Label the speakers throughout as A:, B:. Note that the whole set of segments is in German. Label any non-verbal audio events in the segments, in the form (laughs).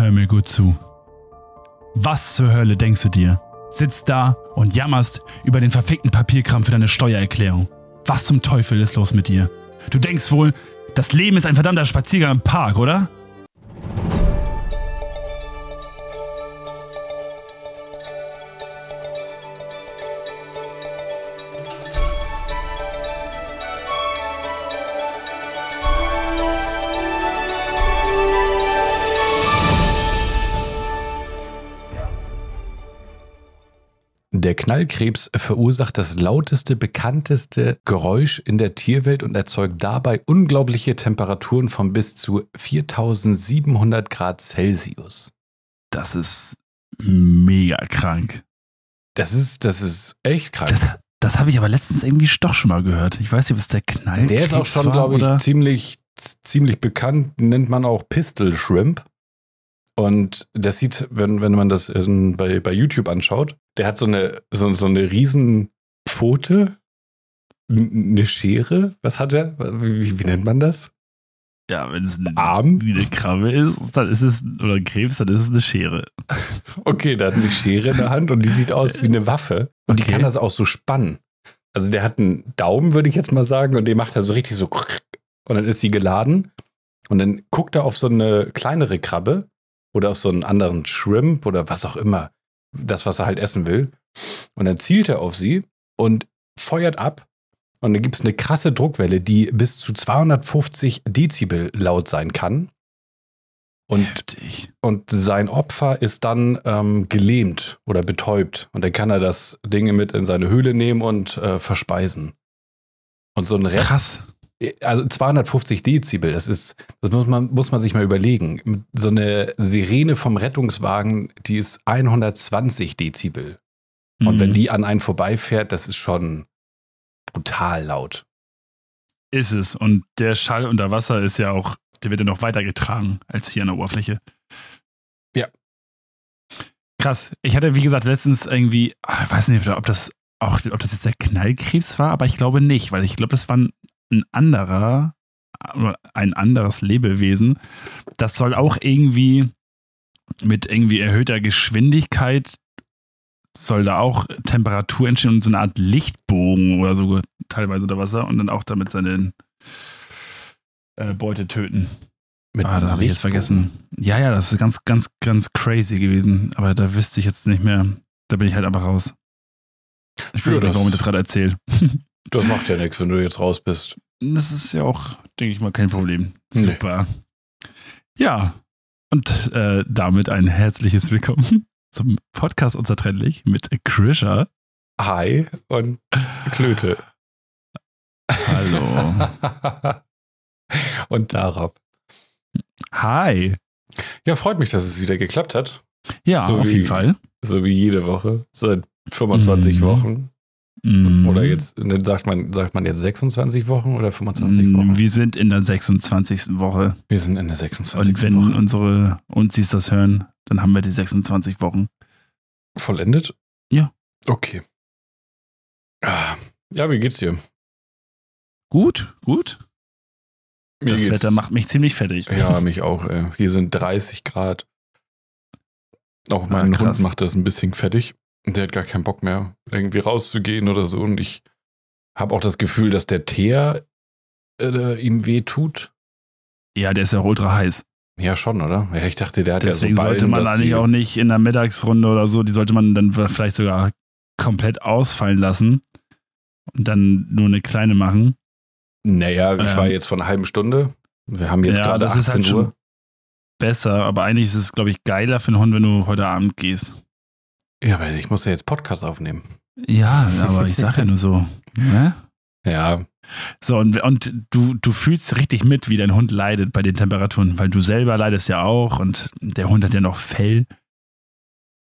A: hör mir gut zu. Was zur Hölle denkst du dir? Sitzt da und jammerst über den verfickten Papierkram für deine Steuererklärung. Was zum Teufel ist los mit dir? Du denkst wohl, das Leben ist ein verdammter Spaziergang im Park, oder?
B: Knallkrebs verursacht das lauteste, bekannteste Geräusch in der Tierwelt und erzeugt dabei unglaubliche Temperaturen von bis zu 4700 Grad Celsius.
A: Das ist mega krank.
B: Das ist, das ist echt krank.
A: Das, das habe ich aber letztens irgendwie doch schon mal gehört. Ich weiß nicht, es der Knallkrebs
B: der ist auch schon, glaube ich, ziemlich, ziemlich bekannt. Nennt man auch Pistol Shrimp. Und das sieht, wenn, wenn man das in, bei, bei YouTube anschaut, der hat so eine, so, so eine riesen Pfote, eine Schere. Was hat er? Wie, wie nennt man das?
A: Ja, wenn es ein Arm wie eine Krabbe ist, dann ist es, oder ein Krebs, dann ist es eine Schere. (laughs)
B: Okay, der hat eine Schere in der Hand und die sieht aus wie eine Waffe. Und okay. die kann das auch so spannen. Also der hat einen Daumen, würde ich jetzt mal sagen, und den macht er so richtig so. Und dann ist sie geladen. Und dann guckt er auf so eine kleinere Krabbe oder auf so einen anderen Shrimp oder was auch immer, das, was er halt essen will. Und dann zielt er auf sie und feuert ab. Und dann gibt es eine krasse Druckwelle, die bis zu 250 Dezibel laut sein kann. Und, Heftig. und sein Opfer ist dann ähm, gelähmt oder betäubt. Und dann kann er das Ding mit in seine Höhle nehmen und äh, verspeisen. Und so ein Rest,
A: Krass.
B: Also 250 Dezibel, das ist, das muss man, muss man sich mal überlegen. So eine Sirene vom Rettungswagen, die ist 120 Dezibel. Und mhm. wenn die an einen vorbeifährt, das ist schon brutal laut.
A: Ist es. Und der Schall unter Wasser ist ja auch, der wird ja noch weiter getragen als hier an der Oberfläche.
B: Ja.
A: Krass. Ich hatte, wie gesagt, letztens irgendwie, ah, ich weiß nicht, ob das auch, ob das jetzt der Knallkrebs war, aber ich glaube nicht, weil ich glaube, das waren ein anderer, ein anderes Lebewesen, das soll auch irgendwie mit irgendwie erhöhter Geschwindigkeit soll da auch Temperatur entstehen und so eine Art Lichtbogen oder so teilweise unter Wasser und dann auch damit seine äh, Beute töten. Mit ah, da habe ich jetzt vergessen. Ja, ja, das ist ganz, ganz, ganz crazy gewesen. Aber da wüsste ich jetzt nicht mehr. Da bin ich halt einfach raus. Ich weiß ja, nicht, warum ich das gerade erzähle. (laughs)
B: Das macht ja nichts, wenn du jetzt raus bist.
A: Das ist ja auch, denke ich mal, kein Problem. Super. Nee. Ja, und äh, damit ein herzliches Willkommen (laughs) zum Podcast Unzertrennlich mit Krisha.
B: Hi und Klöte.
A: Hallo. (laughs)
B: und darauf.
A: Hi.
B: Ja, freut mich, dass es wieder geklappt hat.
A: Ja, so auf wie, jeden Fall.
B: So wie jede Woche, seit 25 mhm. Wochen. Mhm. Oder jetzt, ne, sagt man, sagt man jetzt 26 Wochen oder 25 mhm, Wochen?
A: Wir sind in der 26. Woche.
B: Wir sind in der 26.
A: Und wenn
B: Woche.
A: unsere Unzis das hören, dann haben wir die 26 Wochen.
B: Vollendet?
A: Ja.
B: Okay. Ah, ja, wie geht's dir?
A: Gut, gut. Mir das Wetter macht mich ziemlich fertig.
B: Ja, mich auch. Ey. Hier sind 30 Grad. Auch mein ah, Hund macht das ein bisschen fertig. Der hat gar keinen Bock mehr, irgendwie rauszugehen oder so. Und ich habe auch das Gefühl, dass der Teer äh, ihm weh tut.
A: Ja, der ist ja ultra heiß.
B: Ja, schon, oder? Ja, ich dachte, der hat
A: Deswegen
B: ja so
A: Ballen, sollte man eigentlich auch nicht in der Mittagsrunde oder so, die sollte man dann vielleicht sogar komplett ausfallen lassen und dann nur eine kleine machen.
B: Naja, ich ähm, war jetzt vor einer halben Stunde. Wir haben jetzt ja, gerade 18 halt Uhr.
A: Besser, aber eigentlich ist es, glaube ich, geiler für einen Hund, wenn du heute Abend gehst.
B: Ja, weil ich muss ja jetzt Podcast aufnehmen.
A: Ja, aber ich sage ja nur so. (laughs) Ne?
B: Ja.
A: So, und, und du, du fühlst richtig mit, wie dein Hund leidet bei den Temperaturen, weil du selber leidest ja auch und der Hund hat ja noch Fell.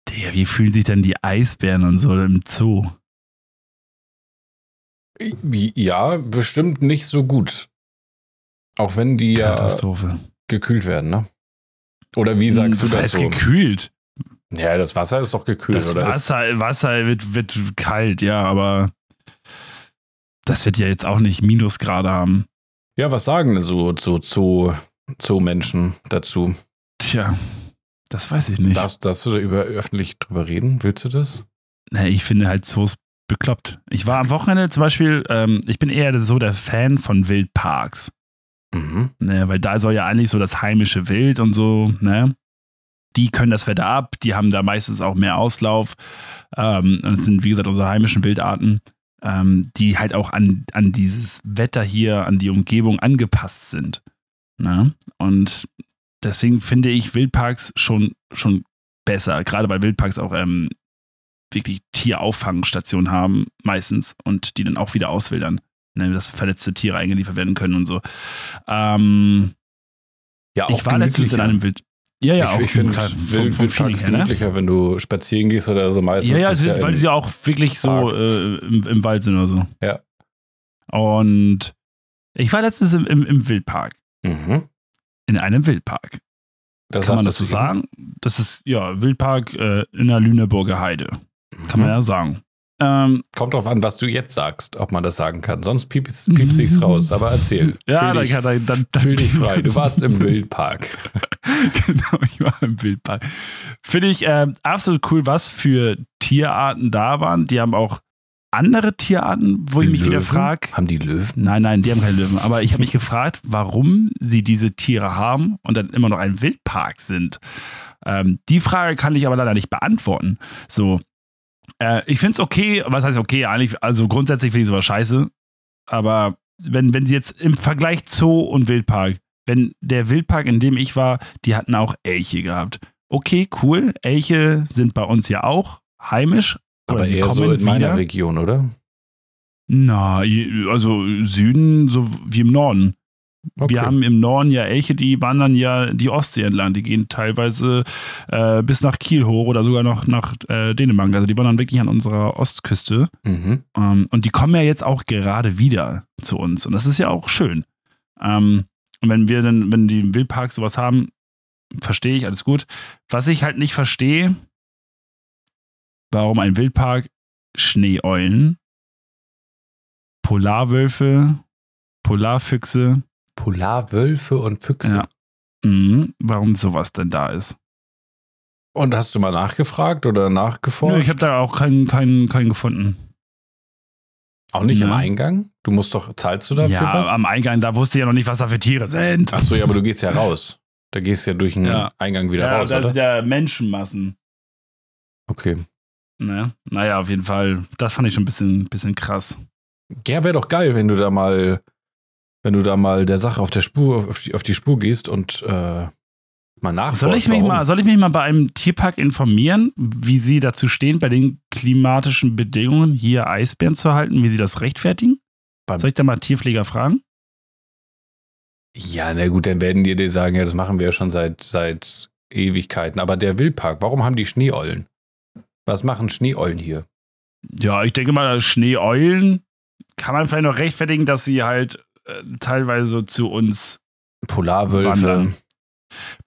A: Der, wie fühlen sich denn die Eisbären und so im Zoo?
B: Ja, bestimmt nicht so gut. Auch wenn die ja gekühlt werden, ne? Oder wie sagst das du das heißt
A: so? gekühlt?
B: Ja, das Wasser ist doch gekühlt,
A: das
B: oder?
A: Wasser, Wasser wird, wird kalt, ja, aber das wird ja jetzt auch nicht Minusgrade haben.
B: Ja, was sagen denn so, so Zoo, Zoo-Menschen dazu?
A: Tja, Das weiß ich nicht.
B: Darfst, darfst du da über, öffentlich drüber reden? Willst du das?
A: Nee, ich finde halt Zoos bekloppt. Ich war am Wochenende zum Beispiel, ähm, ich bin eher so der Fan von Wildparks.
B: Mhm.
A: Ne, weil da soll ja eigentlich so das heimische Wild und so, ne? Die können das Wetter ab, die haben da meistens auch mehr Auslauf. Ähm, und es sind, wie gesagt, unsere heimischen Wildarten, ähm, die halt auch an, an dieses Wetter hier, an die Umgebung angepasst sind. Ne? Und deswegen finde ich Wildparks schon, schon besser, gerade weil Wildparks auch ähm, wirklich Tierauffangsstationen haben, meistens, und die dann auch wieder auswildern. Ne, dass verletzte Tiere eingeliefert werden können und so. Ähm,
B: Ja,
A: ich war letztens in einem Wild. Ja, ja,
B: ich,
A: auch
B: ich finde
A: klar,
B: Wild, Wildparks
A: her, ne?
B: gemütlicher, wenn du spazieren gehst oder so meistens.
A: Ja, ja, sie,
B: ja
A: weil sie auch wirklich so äh, im, im Wald sind oder so.
B: Ja.
A: Und ich war letztens im, im, im Wildpark.
B: Mhm.
A: In einem Wildpark.
B: Das
A: Kann man das so sagen? Das ist, ja, Wildpark äh, in der Lüneburger Heide. Kann man
B: Mhm.
A: ja sagen. Ähm,
B: Kommt drauf an, was du jetzt sagst, ob man das sagen kann. Sonst piepst piepst ich's raus. Aber erzähl. (laughs)
A: Ja, dann
B: dich,
A: kann- dann- dann- dann-
B: fühl dich frei. Du warst im (laughs) Wildpark. (laughs)
A: genau, ich war im Wildpark. Finde ich ähm, absolut cool, was für Tierarten da waren. Die haben auch andere Tierarten, wo ich mich wieder
B: Löwen?
A: frage.
B: Haben die Löwen?
A: Nein, nein, die haben keine Löwen. Aber ich habe mich gefragt, warum sie diese Tiere haben und dann immer noch ein Wildpark sind. Ähm, die Frage kann ich aber leider nicht beantworten. So, äh, ich finde es okay. Was heißt okay? Eigentlich, also grundsätzlich finde ich sowas scheiße. Aber wenn, wenn sie jetzt im Vergleich Zoo und Wildpark, wenn der Wildpark, in dem ich war, die hatten auch Elche gehabt. Okay, cool. Elche sind bei uns ja auch heimisch.
B: Aber
A: sie
B: eher so
A: kommen
B: in meiner
A: wieder.
B: Region, oder?
A: Na, also Süden so wie im Norden.
B: Okay.
A: Wir haben im Norden ja Elche, die wandern ja die Ostsee entlang. Die gehen teilweise äh, bis nach Kiel hoch oder sogar noch nach äh, Dänemark. Also die wandern wirklich an unserer Ostküste.
B: Mhm.
A: Ähm, und die kommen ja jetzt auch gerade wieder zu uns. Und das ist ja auch schön. Ähm, und wenn wir dann, wenn die im Wildpark sowas haben, verstehe ich, alles gut. Was ich halt nicht verstehe, warum ein Wildpark Schneeeulen, Polarwölfe, Polarfüchse,
B: Polarwölfe und Füchse.
A: Ja. Mhm. Warum sowas denn da ist?
B: Und hast du mal nachgefragt oder nachgeforscht?
A: Nö, ich habe da auch keinen keinen keinen gefunden.
B: Auch nicht im
A: Ne.
B: Eingang? Du musst doch, zahlst du dafür
A: ja,
B: was?
A: am Eingang, da wusste ich ja noch nicht, was da für Tiere sind.
B: Achso, ja, aber du gehst ja (laughs) raus. Da gehst du ja durch den
A: Ja.
B: Eingang wieder
A: ja,
B: raus,
A: das
B: oder?
A: sind ja Menschenmassen.
B: Okay.
A: Ne? Naja, auf jeden Fall. Das fand ich schon ein bisschen, bisschen krass.
B: Ja, wäre doch geil, wenn du da mal, wenn du da mal der Sache auf der Spur, auf die, auf die Spur gehst und äh, mal nachforschst.
A: Soll ich, mich
B: warum.
A: mal, soll ich mich mal bei einem Tierpark informieren, wie sie dazu stehen, bei den klimatischen Bedingungen hier Eisbären zu halten, wie sie das rechtfertigen?
B: Beim-
A: Soll ich da mal Tierpfleger fragen?
B: Ja, na gut, dann werden die dir sagen, ja, das machen wir ja schon seit, seit Ewigkeiten. Aber der Wildpark, warum haben die Schneeeulen? Was machen Schneeeulen hier?
A: Ja, ich denke mal, Schneeeulen kann man vielleicht noch rechtfertigen, dass sie halt äh, teilweise zu uns
B: Polarwölfe.
A: Wandern.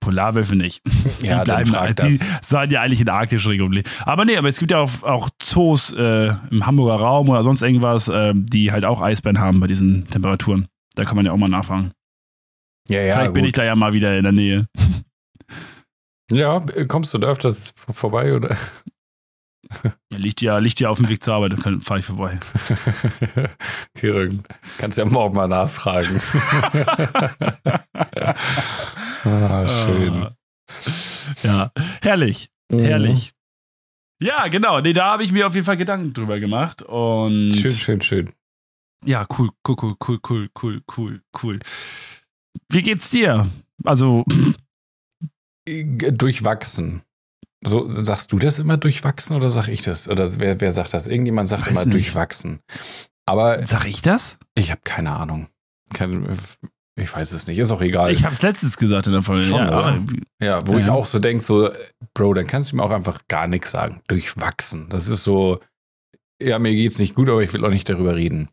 A: Polarwölfe nicht.
B: Ja,
A: die bleiben,
B: frag
A: die sollen ja eigentlich in der arktischen Region. Aber nee, aber es gibt ja auch, auch Zoos äh, im Hamburger Raum oder sonst irgendwas, äh, die halt auch Eisbären haben bei diesen Temperaturen. Da kann man ja auch mal nachfragen.
B: Ja, ja,
A: Vielleicht bin ich
B: gut.
A: da ja mal wieder in der Nähe.
B: Ja, kommst du da öfters vorbei oder?
A: Ja, liegt ja, liegt ja auf dem Weg zur Arbeit, dann fahre ich vorbei. (laughs)
B: okay, dann kannst du ja morgen mal nachfragen. (laughs) ah, schön.
A: Ja, herrlich,
B: Mhm.
A: herrlich. Ja, genau. Nee, da habe ich mir auf jeden Fall Gedanken drüber gemacht. Und
B: Schön, schön, schön.
A: ja, cool, cool, cool, cool, cool, cool, cool, cool. Wie geht's dir? Also, (clears throat)
B: Durchwachsen. So, sagst du das immer durchwachsen oder sag ich das? Oder wer, wer sagt das? Irgendjemand sagt
A: Weiß
B: immer
A: nicht.
B: durchwachsen. Aber
A: sag ich das?
B: ich habe keine Ahnung. Kein, ich weiß es nicht. Ist auch egal.
A: Ich habe es letztens gesagt in der Folge.
B: Schon,
A: ja,
B: oder? ja, wo
A: Ja.
B: ich auch so denke, so, Bro, dann kannst du mir auch einfach gar nichts sagen. Durchwachsen. Das ist so, ja, mir geht's nicht gut, aber ich will auch nicht darüber reden.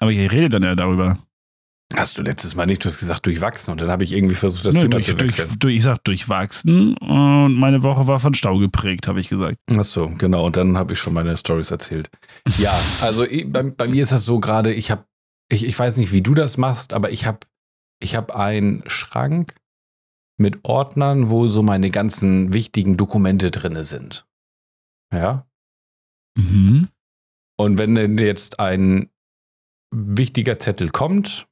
A: aber ich rede dann ja darüber.
B: Hast du letztes Mal nicht, du hast gesagt durchwachsen und dann habe ich irgendwie versucht, das
A: Nö,
B: Thema
A: durch,
B: zu
A: durch,
B: wechseln.
A: durch, ich sag durchwachsen und meine Woche war von Stau geprägt, habe ich gesagt.
B: Ach so, genau. Und dann habe ich schon meine Stories erzählt. Ja, (laughs) also bei, bei mir ist das so gerade, ich habe, ich, ich weiß nicht, wie du das machst, aber ich habe ich hab einen Schrank mit Ordnern, wo so meine ganzen wichtigen Dokumente drin sind. Ja.
A: Mhm.
B: Und wenn denn jetzt ein wichtiger Zettel kommt,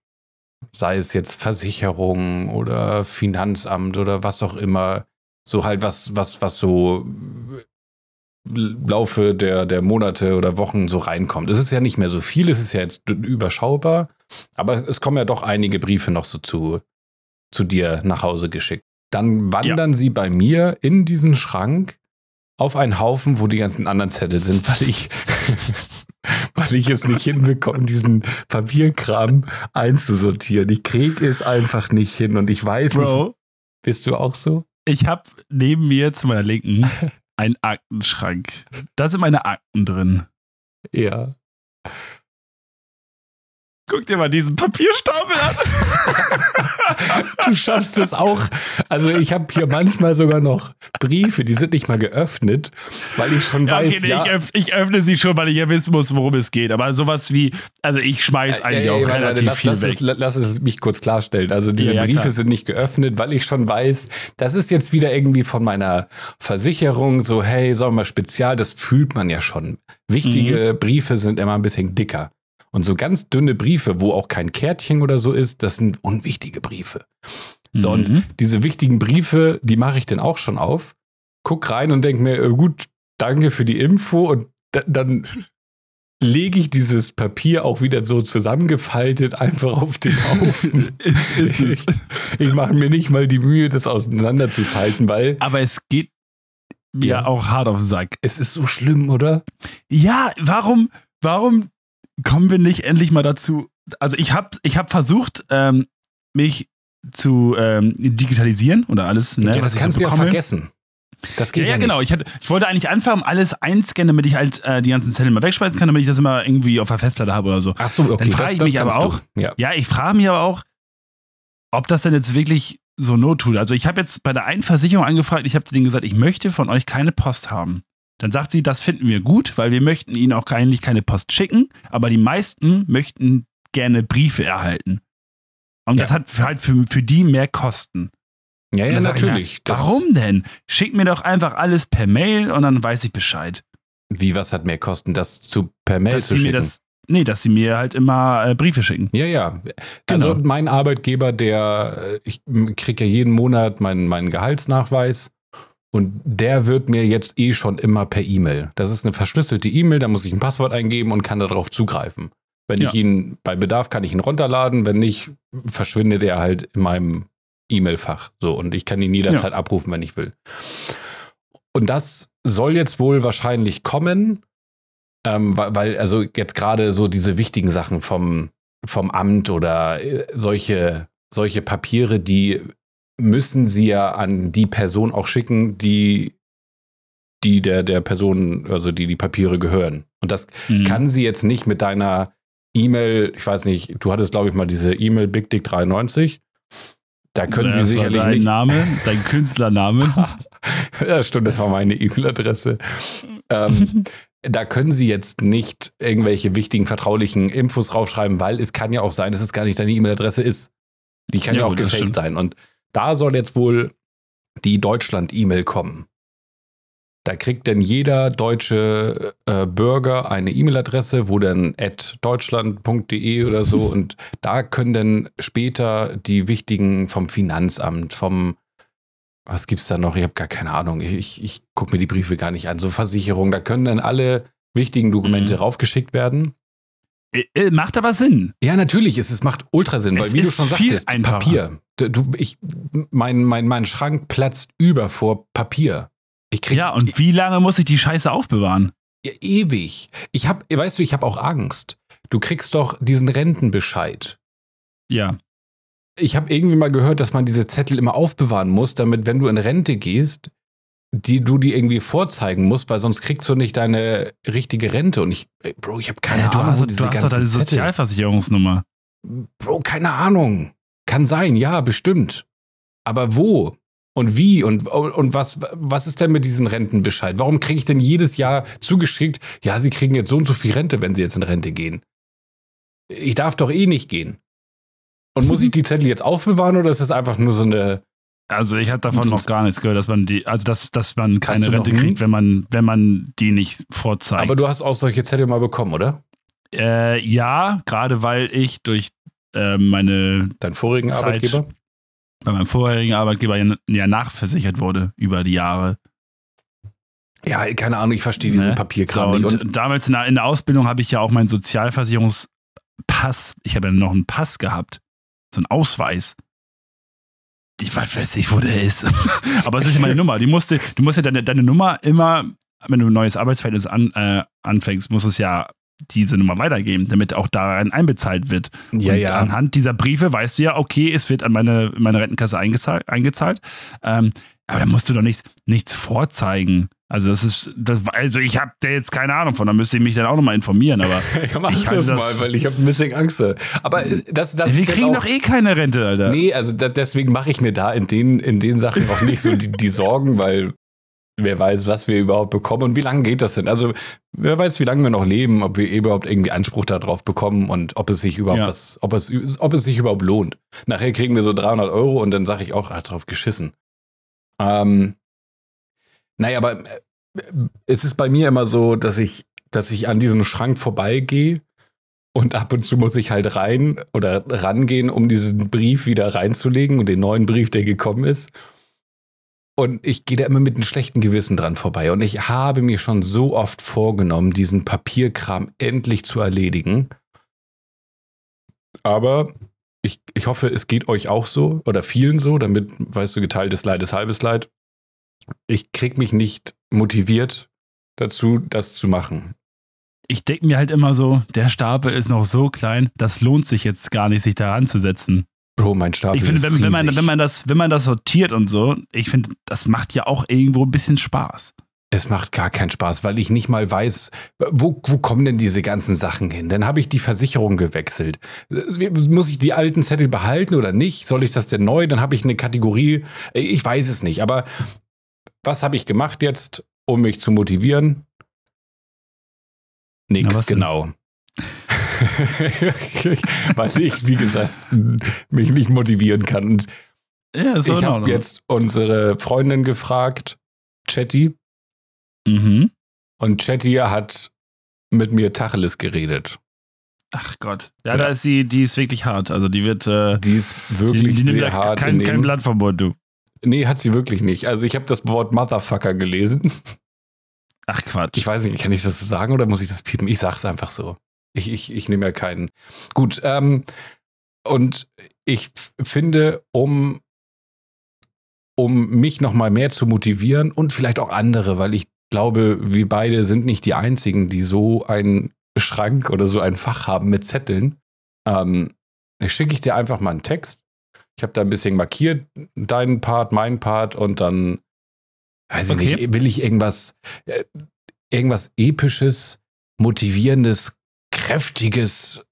B: sei es jetzt Versicherung oder Finanzamt oder was auch immer, so halt was, was, was so Laufe der, der Monate oder Wochen so reinkommt. Es ist ja nicht mehr so viel, es ist ja jetzt überschaubar, aber es kommen ja doch einige Briefe noch so zu, zu dir nach Hause geschickt. Dann wandern ja. sie bei mir in diesen Schrank auf einen Haufen, wo die ganzen anderen Zettel sind, weil ich, weil ich es nicht hinbekomme, diesen Papierkram einzusortieren. Ich kriege es einfach nicht hin und ich weiß Bro, nicht. Bist du auch so?
A: Ich habe neben mir zu meiner Linken (laughs) einen Aktenschrank. Da sind meine Akten drin.
B: Ja.
A: Guck dir mal diesen Papierstapel an. (laughs)
B: du schaffst es auch. Also ich habe hier manchmal sogar noch Briefe, die sind nicht mal geöffnet, weil ich schon ja, weiß, okay, nee,
A: ja, ich, öff, ich, öffne sie schon, weil ich ja wissen muss, worum es geht. Aber sowas wie, also ich schmeiß eigentlich äh, auch relativ lass, viel
B: lass
A: weg.
B: Es, lass es mich kurz klarstellen. Also diese ja, Briefe klar. sind nicht geöffnet, weil ich schon weiß, das ist jetzt wieder irgendwie von meiner Versicherung so, hey, sagen wir mal spezial, das fühlt man ja schon. Wichtige mhm. Briefe sind immer ein bisschen dicker. Und so ganz dünne Briefe, wo auch kein Kärtchen oder so ist, das sind unwichtige Briefe. So, mhm. und diese wichtigen Briefe, die mache ich dann auch schon auf, guck rein und denke mir, äh, gut, danke für die Info und dann lege ich dieses Papier auch wieder so zusammengefaltet einfach auf den Haufen. (laughs) ich, ich mache mir nicht mal die Mühe, das auseinanderzufalten, weil.
A: Aber es geht mir ja. auch hart auf den Sack.
B: Es ist so schlimm, oder?
A: Ja, warum, warum kommen wir nicht endlich mal dazu? Also ich habe ich hab versucht, ähm, mich zu ähm, digitalisieren oder alles.
B: Ne, ja, das kannst so du ja vergessen.
A: Das geht ja, ja, ja genau. Ich, hatte, ich, wollte eigentlich anfangen, alles einscannen, damit ich halt äh, die ganzen Zettel mal wegspeisen kann, damit ich das immer irgendwie auf der Festplatte habe oder so.
B: Ach so, okay.
A: Dann frage ich mich aber auch, ja. ja, ich frage mich aber auch, ob das denn jetzt wirklich so not tut. Also ich habe jetzt bei der einen Versicherung angefragt, ich habe zu denen gesagt, ich möchte von euch keine Post haben. Dann sagt sie, das finden wir gut, weil wir möchten ihnen auch eigentlich keine Post schicken, aber die meisten möchten gerne Briefe erhalten. Und ja. das hat halt für, für die mehr Kosten.
B: Ja, ja, natürlich.
A: Mir, warum denn? Schick mir doch einfach alles per Mail und dann weiß ich Bescheid.
B: Wie, was hat mehr Kosten, das zu per Mail dass zu schicken?
A: Das, nee, dass sie mir halt immer äh, Briefe schicken.
B: Ja, ja. Also genau. mein Arbeitgeber, der, ich kriege ja jeden Monat meinen, meinen Gehaltsnachweis und der wird mir jetzt eh schon immer per E-Mail. Das ist eine verschlüsselte E-Mail, da muss ich ein Passwort eingeben und kann darauf zugreifen. Wenn ja. ich ihn bei Bedarf kann ich ihn runterladen, wenn nicht, verschwindet er halt in meinem E-Mail-Fach. So, und ich kann ihn jederzeit ja. abrufen, wenn ich will. Und das soll jetzt wohl wahrscheinlich kommen, ähm, weil, also jetzt gerade so diese wichtigen Sachen vom, vom Amt oder äh, solche, solche Papiere, die müssen sie ja an die Person auch schicken, die, die der, der Person, also die die Papiere gehören. Und das mhm. kann sie jetzt nicht mit deiner E-Mail, ich weiß nicht, du hattest, glaube ich, mal diese E-Mail BigDick93. Da können ja, sie sicherlich
A: dein
B: nicht.
A: Name, dein Künstlername. (laughs)
B: ja, stimmt, das war meine E-Mail-Adresse. ähm, (laughs) da können sie jetzt nicht irgendwelche wichtigen, vertraulichen Infos draufschreiben, weil es kann ja auch sein, dass es gar nicht deine E-Mail-Adresse ist. Die kann ja, ja auch gefaked sein. Und da soll jetzt wohl die Deutschland-E-Mail kommen. Da kriegt denn jeder deutsche äh, Bürger eine E-Mail-Adresse, wo dann deutschland.de oder so (laughs) und da können dann später die wichtigen vom Finanzamt, vom was gibt's da noch? Ich habe gar keine Ahnung. Ich, ich, ich gucke mir die Briefe gar nicht an. So Versicherung, da können dann alle wichtigen Dokumente mhm. raufgeschickt werden.
A: Äh, äh, macht aber Sinn.
B: Ja, natürlich. Es, es macht ultra Sinn, weil wie du schon sagtest, einfacher. Papier. Du, ich, mein, mein, mein Schrank platzt über vor Papier.
A: Ich krieg, ja, und wie lange muss ich die Scheiße aufbewahren?
B: Ja, ewig. Ich hab, weißt du, ich habe auch Angst. Du kriegst doch diesen Rentenbescheid.
A: Ja.
B: Ich habe irgendwie mal gehört, dass man diese Zettel immer aufbewahren muss, damit, wenn du in Rente gehst, die du die irgendwie vorzeigen musst, weil sonst kriegst du nicht deine richtige Rente. Und ich, ey, Bro, ich habe keine ja,
A: du
B: Ahnung,
A: diese du hast doch deine Sozialversicherungsnummer.
B: Bro, keine Ahnung. Kann sein, ja, bestimmt. Aber wo? Und wie? Und, und was, was ist denn mit diesem Rentenbescheid? Warum kriege ich denn jedes Jahr zugeschickt, ja, Sie kriegen jetzt so und so viel Rente, wenn Sie jetzt in Rente gehen? Ich darf doch eh nicht gehen. Und muss ich die Zettel jetzt aufbewahren oder ist das einfach nur so eine
A: Also ich habe davon noch gar nichts gehört, dass man die, also dass, dass man keine Rente kriegt, wenn man, wenn man die nicht vorzeigt.
B: Aber du hast auch solche Zettel mal bekommen, oder?
A: äh, ja, gerade weil ich durch äh, meine
B: Deinen vorigen
A: Zeit.
B: Arbeitgeber?
A: bei meinem vorherigen Arbeitgeber ja, ja nachversichert wurde über die Jahre.
B: Ja, keine Ahnung, ich verstehe diesen
A: Ne?
B: Papierkram
A: So,
B: nicht.
A: und
B: Und
A: damals in der, in der Ausbildung habe ich ja auch meinen Sozialversicherungspass, ich habe ja noch einen Pass gehabt, so einen Ausweis. Ich weiß nicht, wo der ist. (laughs) Aber es ist ja meine Nummer. Die musste, du musst ja deine, deine Nummer immer, wenn du ein neues Arbeitsverhältnis an, äh, anfängst, musst du es ja diese Nummer weitergeben, damit auch daran einbezahlt wird.
B: ja,
A: und
B: ja.
A: Anhand dieser Briefe weißt du ja, okay, es wird an meine, meine Rentenkasse eingezahlt. eingezahlt. Ähm, aber da musst du doch nichts, nichts vorzeigen. Also das ist, das, also ich habe da jetzt keine Ahnung von, da müsste ich mich dann auch nochmal informieren. Aber (laughs)
B: Ja, mach
A: Ich
B: das,
A: das-
B: mal, weil ich habe ein bisschen Angst. Aber äh, das, das jetzt
A: kriegen doch eh keine Rente, Alter.
B: Nee, also da, deswegen mache ich mir da in den, in den Sachen auch nicht so die, die Sorgen, weil wer weiß, was wir überhaupt bekommen und wie lange geht das denn? Also wer weiß, wie lange wir noch leben, ob wir überhaupt irgendwie Anspruch darauf bekommen und ob es sich überhaupt
A: Ja.
B: was, ob es, ob es sich überhaupt lohnt. Nachher kriegen wir so 300 Euro und dann sage ich auch, ach, drauf geschissen. Ähm, naja, aber äh, es ist bei mir immer so, dass ich, dass ich an diesen Schrank vorbeigehe und ab und zu muss ich halt rein oder rangehen, um diesen Brief wieder reinzulegen und den neuen Brief, der gekommen ist. Und ich gehe da immer mit einem schlechten Gewissen dran vorbei. Und ich habe mir schon so oft vorgenommen, diesen Papierkram endlich zu erledigen. Aber ich, ich hoffe, es geht euch auch so oder vielen so, damit, weißt du, geteiltes Leid ist halbes Leid. Ich krieg mich nicht motiviert dazu, das zu machen.
A: Ich denke mir halt immer so, der Stapel ist noch so klein, das lohnt sich jetzt gar nicht, sich da ranzusetzen.
B: Bro, mein Stapel
A: Ich finde,
B: ist
A: wenn, wenn, man,
B: riesig.
A: wenn, man das, wenn man das sortiert und so, ich finde, das macht ja auch irgendwo ein bisschen Spaß.
B: Es macht gar keinen Spaß, weil ich nicht mal weiß, wo, wo kommen denn diese ganzen Sachen hin? Dann habe ich die Versicherung gewechselt. Muss ich die alten Zettel behalten oder nicht? Soll ich das denn neu? Dann habe ich eine Kategorie. Ich weiß es nicht. Aber was habe ich gemacht jetzt, um mich zu motivieren? Nix, genau. (laughs) weil ich, wie gesagt, mich nicht motivieren kann. Und
A: Ja, ist
B: ich habe jetzt unsere Freundin gefragt, Chatty,
A: Mhm.
B: Und Chatty hat mit mir Tacheles geredet.
A: Ach Gott. Ja,
B: Ja.
A: da ist sie, die ist wirklich hart. Also die wird äh,
B: Die ist
A: die,
B: wirklich
A: die nimmt
B: sehr hart.
A: kein,
B: in
A: kein Blatt vom Mund, du.
B: Nee, hat sie wirklich nicht. Also ich habe das Wort Motherfucker gelesen.
A: Ach Quatsch.
B: Ich weiß nicht, kann ich das so sagen oder muss ich das piepen? Ich sag's einfach so. Ich, ich, ich nehme ja keinen. Gut, ähm, und ich finde, um, um mich nochmal mehr zu motivieren und vielleicht auch andere, weil ich glaube, wir beide sind nicht die Einzigen, die so einen Schrank oder so ein Fach haben mit Zetteln, ähm, schicke ich dir einfach mal einen Text. Ich habe da ein bisschen markiert, deinen Part, meinen Part und dann, weiß ich
A: Okay.
B: nicht, will ich irgendwas, äh, irgendwas episches, motivierendes, kräftiges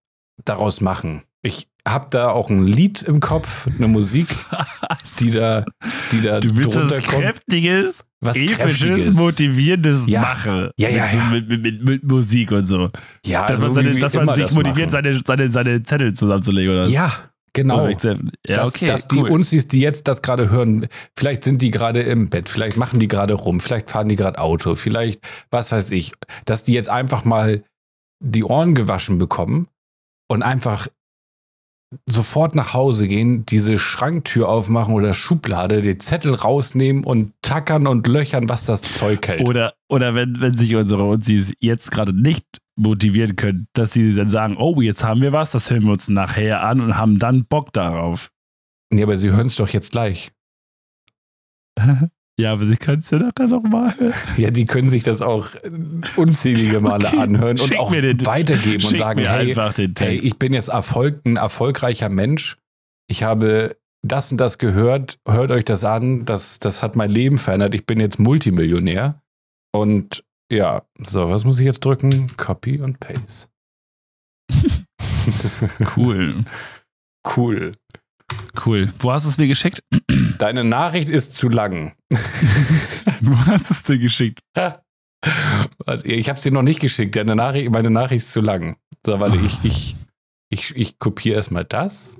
B: daraus machen. Ich habe da auch ein Lied im Kopf, eine Musik, (laughs) die da, die da
A: du willst
B: drunter
A: was
B: kommt.
A: Kräftiges,
B: Was
A: episches,
B: Kräftiges.
A: motivierendes
B: Ja.
A: mache.
B: Ja, ja, ja.
A: Mit, mit, mit, mit Musik und so.
B: Ja,
A: dass
B: so
A: man, seine, dass man sich motiviert,
B: machen.
A: seine, seine, seine Zettel zusammenzulegen. Oder?
B: Ja, genau.
A: Ja,
B: dass,
A: okay.
B: dass die
A: cool.
B: Unzis, die jetzt das gerade hören, vielleicht sind die gerade im Bett, vielleicht machen die gerade rum, vielleicht fahren die gerade Auto, vielleicht, was weiß ich, dass die jetzt einfach mal die Ohren gewaschen bekommen und einfach sofort nach Hause gehen, diese Schranktür aufmachen oder Schublade, den Zettel rausnehmen und tackern und löchern, was das Zeug hält.
A: Oder, oder wenn, wenn sich unsere Unzis jetzt gerade nicht motivieren können, dass sie dann sagen, oh, jetzt haben wir was, das hören wir uns nachher an und haben dann Bock darauf.
B: nee, aber sie hören es doch jetzt gleich. (laughs)
A: Ja, aber sie können es ja nachher nochmal hören. (laughs)
B: Ja, die können sich das auch äh, unzählige Male
A: Okay,
B: anhören und auch
A: den-
B: weitergeben und sagen, hey, hey, ich bin jetzt Erfolg, ein erfolgreicher Mensch. Ich habe das und das gehört. Hört euch das an. Das, das hat mein Leben verändert. Ich bin jetzt Multimillionär. Und ja, so, was muss ich jetzt drücken? Copy und Paste. (laughs)
A: cool.
B: Cool.
A: Cool. Wo hast du es mir geschickt? (clears throat)
B: Deine Nachricht ist zu lang. (laughs)
A: Wo hast du es dir geschickt?
B: Ich habe es dir noch nicht geschickt. Deine Nachricht, meine Nachricht ist zu lang. So, warte, ich, ich, ich, ich kopiere erstmal das.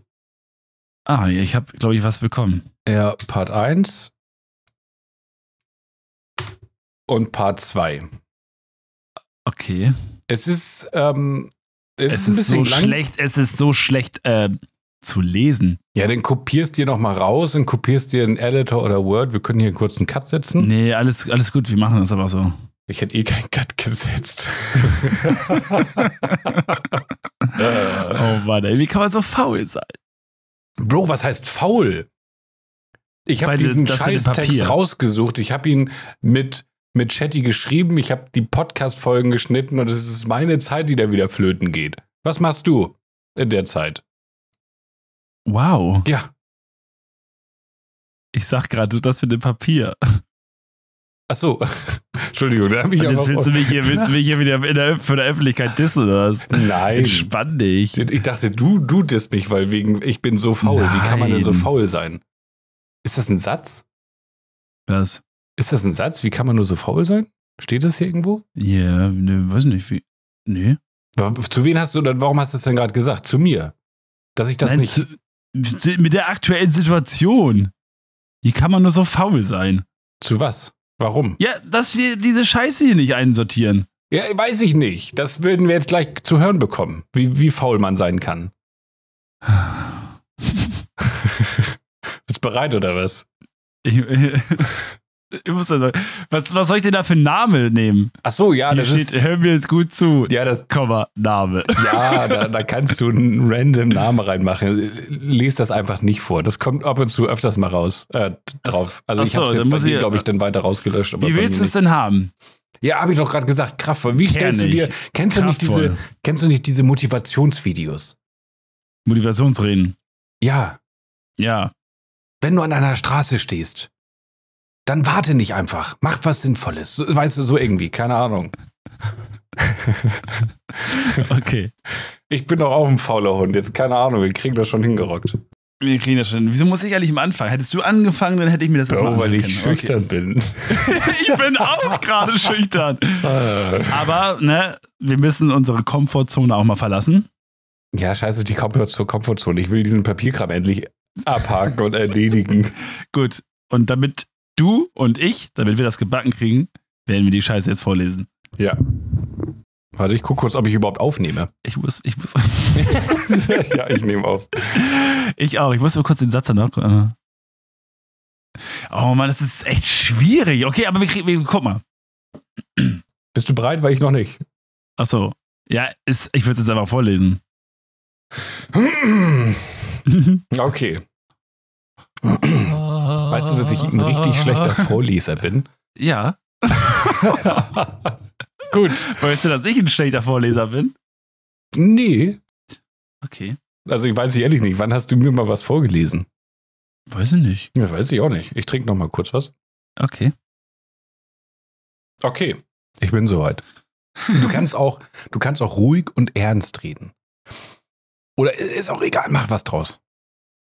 A: Ah, ich habe, glaube ich, was bekommen.
B: Ja, Part 1 und Part 2.
A: Okay.
B: Es ist, ähm, es,
A: Es
B: ist ein bisschen
A: so
B: lang.
A: schlecht, es ist so schlecht äh, zu lesen.
B: Ja, dann kopierst dir noch mal raus und kopierst dir einen Editor oder Word. Wir können hier kurz einen Cut setzen.
A: Nee, alles, alles gut, wir machen das aber so.
B: Ich hätte eh keinen Cut gesetzt. (laughs)
A: Oh Mann, ey, wie kann man so faul sein?
B: Bro, was heißt faul? Ich habe diesen Scheißtext rausgesucht. Ich habe ihn mit, mit Chatty geschrieben. Ich habe die Podcast-Folgen geschnitten und es ist meine Zeit, die da wieder flöten geht. Was machst du in der Zeit?
A: Wow.
B: Ja.
A: Ich sag gerade das mit dem Papier.
B: Ach so. (laughs) Entschuldigung, da habe ich
A: Und jetzt willst du mich hier, willst du mich hier wieder in der, für der Öffentlichkeit dissen oder was?
B: Nein.
A: Entspann dich.
B: Ich dachte, du, du disst mich, weil wegen, ich bin so faul. Wie kann man denn so
A: Nein.
B: faul sein? Ist das ein Satz?
A: Was?
B: Ist das ein Satz? Wie kann man nur so faul sein? Steht das hier irgendwo?
A: Ja, ne, weiß nicht, wie. Nee.
B: Zu wen hast du dann, warum hast du es denn gerade gesagt? Zu mir. Dass ich das
A: Nein,
B: nicht.
A: zu, zu, mit der aktuellen Situation. Wie kann man nur so faul sein?
B: Zu was? Warum?
A: Ja, dass wir diese Scheiße hier nicht einsortieren.
B: Ja, weiß ich nicht. Das würden wir jetzt gleich zu hören bekommen, wie, wie faul man sein kann. (sighs) (laughs) Bist bereit oder was?
A: Ich, ich muss sagen, was, was soll ich denn da für einen Namen nehmen?
B: Ach so, ja,
A: Hier
B: das
A: steht,
B: ist.
A: hör mir jetzt gut zu.
B: Ja, das,
A: Komma, Name.
B: ja da, da kannst du einen random Namen reinmachen. Lies das einfach nicht vor. Das kommt ab und zu öfters mal raus äh, drauf. Also
A: ach
B: ich habe
A: so,
B: es
A: ich-
B: glaube ich, dann weiter rausgelöscht. aber
A: Wie willst du es denn haben?
B: Ja, habe ich doch gerade gesagt, kraftvoll. Wie stellst du dir, kennst du, nicht diese, kennst du nicht diese Motivationsvideos?
A: Motivationsreden.
B: Ja,
A: Ja.
B: wenn du an einer Straße stehst, dann warte nicht einfach. Mach was Sinnvolles. Weißt du, so irgendwie, keine Ahnung. (laughs)
A: Okay.
B: Ich bin doch auch ein fauler Hund. Jetzt keine Ahnung, wir kriegen das schon hingerockt.
A: Wir kriegen das schon. Wieso muss ich eigentlich am Anfang? Hättest du angefangen, dann hätte ich mir das
B: Bro, weil ich
A: anhören
B: schüchtern bin.
A: Okay. (laughs) ich bin auch (laughs) gerade schüchtern. Aber, ne, wir müssen unsere Komfortzone auch mal verlassen.
B: Ja, scheiße, die Komfort- Komfortzone. Ich will diesen Papierkram endlich abhaken und erledigen.
A: Gut. Und damit du und ich, damit wir das gebacken kriegen, werden wir die Scheiße jetzt vorlesen.
B: Ja. Warte, ich gucke kurz, ob ich überhaupt aufnehme.
A: Ich muss, ich muss, (laughs)
B: ja, ich nehme auf.
A: ich auch. Ich muss mal kurz den Satz danach. Oh Mann, das ist echt schwierig. Okay, aber wir kriegen, wir, guck mal.
B: Bist du bereit? Weil ich noch nicht.
A: Achso. Ja, ist, ich würde es jetzt einfach vorlesen. (clears throat)
B: Okay. (clears throat) Weißt du, dass ich ein richtig schlechter Vorleser bin?
A: Ja. (laughs)
B: Gut.
A: Weißt du, dass ich ein schlechter Vorleser bin?
B: Nee.
A: Okay.
B: Also ich weiß nicht ehrlich nicht. Wann hast du mir mal was vorgelesen?
A: Weiß ich nicht.
B: Ja, weiß ich auch nicht. Ich trinke noch mal kurz was.
A: Okay.
B: Okay. Ich bin soweit. Du kannst auch, du kannst auch ruhig und ernst reden. Oder ist auch egal, mach was draus.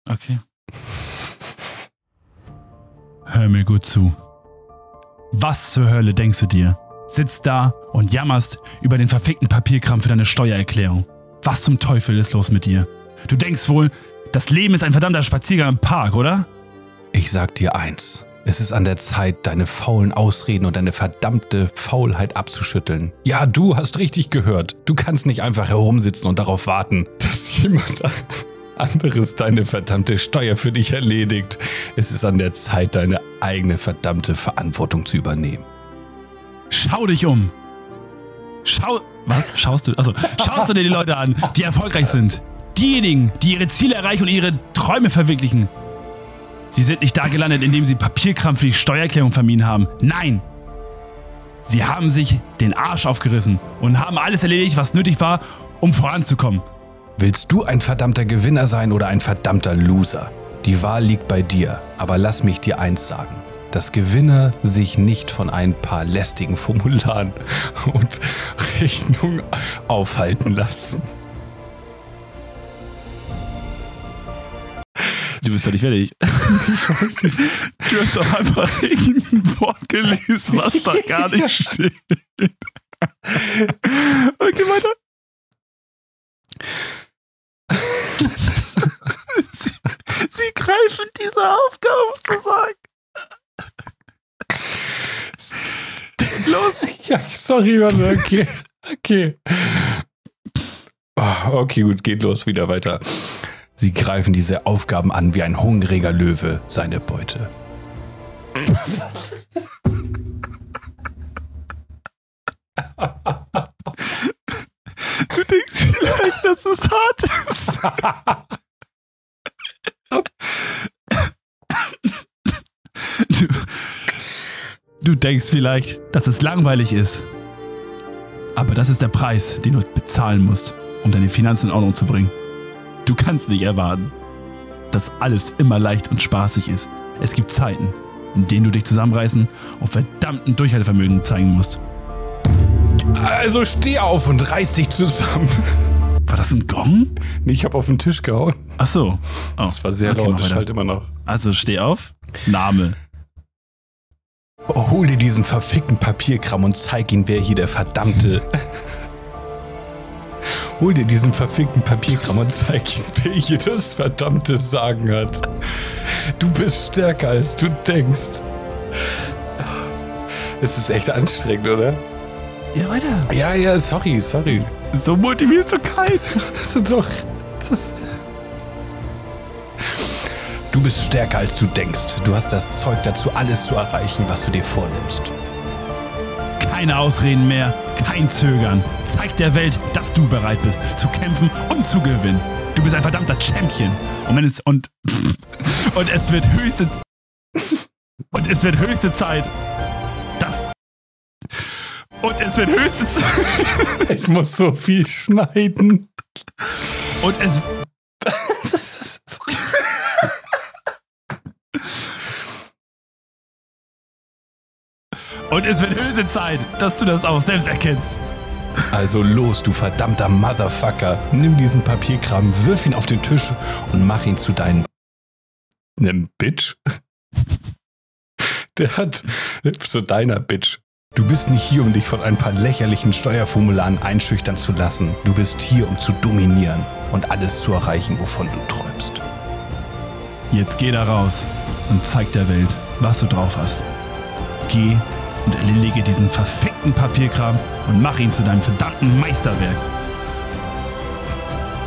A: Okay. Hör mir gut zu. Was zur Hölle denkst du dir? Sitzt da und jammerst über den verfickten Papierkram für deine Steuererklärung. Was zum Teufel ist los mit dir? Du denkst wohl, das Leben ist ein verdammter Spaziergang im Park, oder?
B: Ich sag dir eins. Es ist an der Zeit, deine faulen Ausreden und deine verdammte Faulheit abzuschütteln. Ja, du hast richtig gehört. Du kannst nicht einfach herumsitzen und darauf warten, (laughs) dass jemand anderes deine verdammte Steuer für dich erledigt. Es ist an der Zeit, deine eigene verdammte Verantwortung zu übernehmen.
A: Schau dich um. Schau. Was? Schaust du? Also, schaust du dir die Leute an, die erfolgreich sind. Diejenigen, die ihre Ziele erreichen und ihre Träume verwirklichen. Sie sind nicht da gelandet, indem sie Papierkram für die Steuererklärung vermieden haben. Nein! Sie haben sich den Arsch aufgerissen und haben alles erledigt, was nötig war, um voranzukommen.
B: Willst du ein verdammter Gewinner sein oder ein verdammter Loser? Die Wahl liegt bei dir, aber lass mich dir eins sagen. Dass Gewinner sich nicht von ein paar lästigen Formularen (laughs) und Rechnungen aufhalten lassen.
A: Du bist doch nicht fertig. (laughs) Du hast doch einfach irgendein Wort gelesen, was da gar nicht (laughs) steht. Okay, weiter. Sie, sie greifen diese Aufgaben zu sagen.
B: Los. Ja, sorry, warte, okay. Okay. Oh, okay, gut, geht los, wieder weiter. Sie greifen diese Aufgaben an wie ein hungriger Löwe seine Beute. (laughs)
A: Du denkst vielleicht, dass es hart ist. Du, du denkst vielleicht, dass es langweilig ist. Aber das ist der Preis, den du bezahlen musst, um deine Finanzen in Ordnung zu bringen. Du kannst nicht erwarten, dass alles immer leicht und spaßig ist. Es gibt Zeiten, in denen du dich zusammenreißen und verdammten Durchhaltevermögen zeigen musst.
B: Also steh auf und reiß dich zusammen. (laughs)
A: War das ein Gong?
B: Nee, ich hab auf den Tisch gehauen.
A: Ach so. Oh.
B: Das war sehr
A: Okay,
B: laut, das schallt immer noch.
A: Also steh auf. Name.
B: Hol dir diesen verfickten Papierkram und zeig ihm, wer hier der verdammte. (laughs) Hol dir diesen verfickten Papierkram und zeig ihm, wer hier das verdammte Sagen hat. Du bist stärker, als du denkst. Es ist echt anstrengend, oder?
A: Ja, weiter.
B: Ja, ja, sorry, sorry.
A: So motivierst du keinen.
B: Das (laughs) ist doch. Das du bist stärker, als du denkst. Du hast das Zeug dazu, alles zu erreichen, was du dir vornimmst.
A: Keine Ausreden mehr, kein Zögern. Zeig der Welt, dass du bereit bist, zu kämpfen und zu gewinnen. Du bist ein verdammter Champion. Und wenn es und (laughs) und es wird höchste (laughs) und es wird höchste Zeit, dass und es wird höchste Zeit (laughs)
B: Ich muss so viel schneiden.
A: und es Und es wird höchste Zeit, dass du das auch selbst erkennst.
B: Also los, du verdammter Motherfucker. Nimm diesen Papierkram, wirf ihn auf den Tisch und mach ihn zu deinem. Nem Bitch? (laughs) Der hat. Zu deiner Bitch. Du bist nicht hier, um dich von ein paar lächerlichen Steuerformularen einschüchtern zu lassen. Du bist hier, um zu dominieren und alles zu erreichen, wovon du träumst.
A: Jetzt geh da raus und zeig der Welt, was du drauf hast. Geh und erledige diesen verfickten Papierkram und mach ihn zu deinem verdammten Meisterwerk.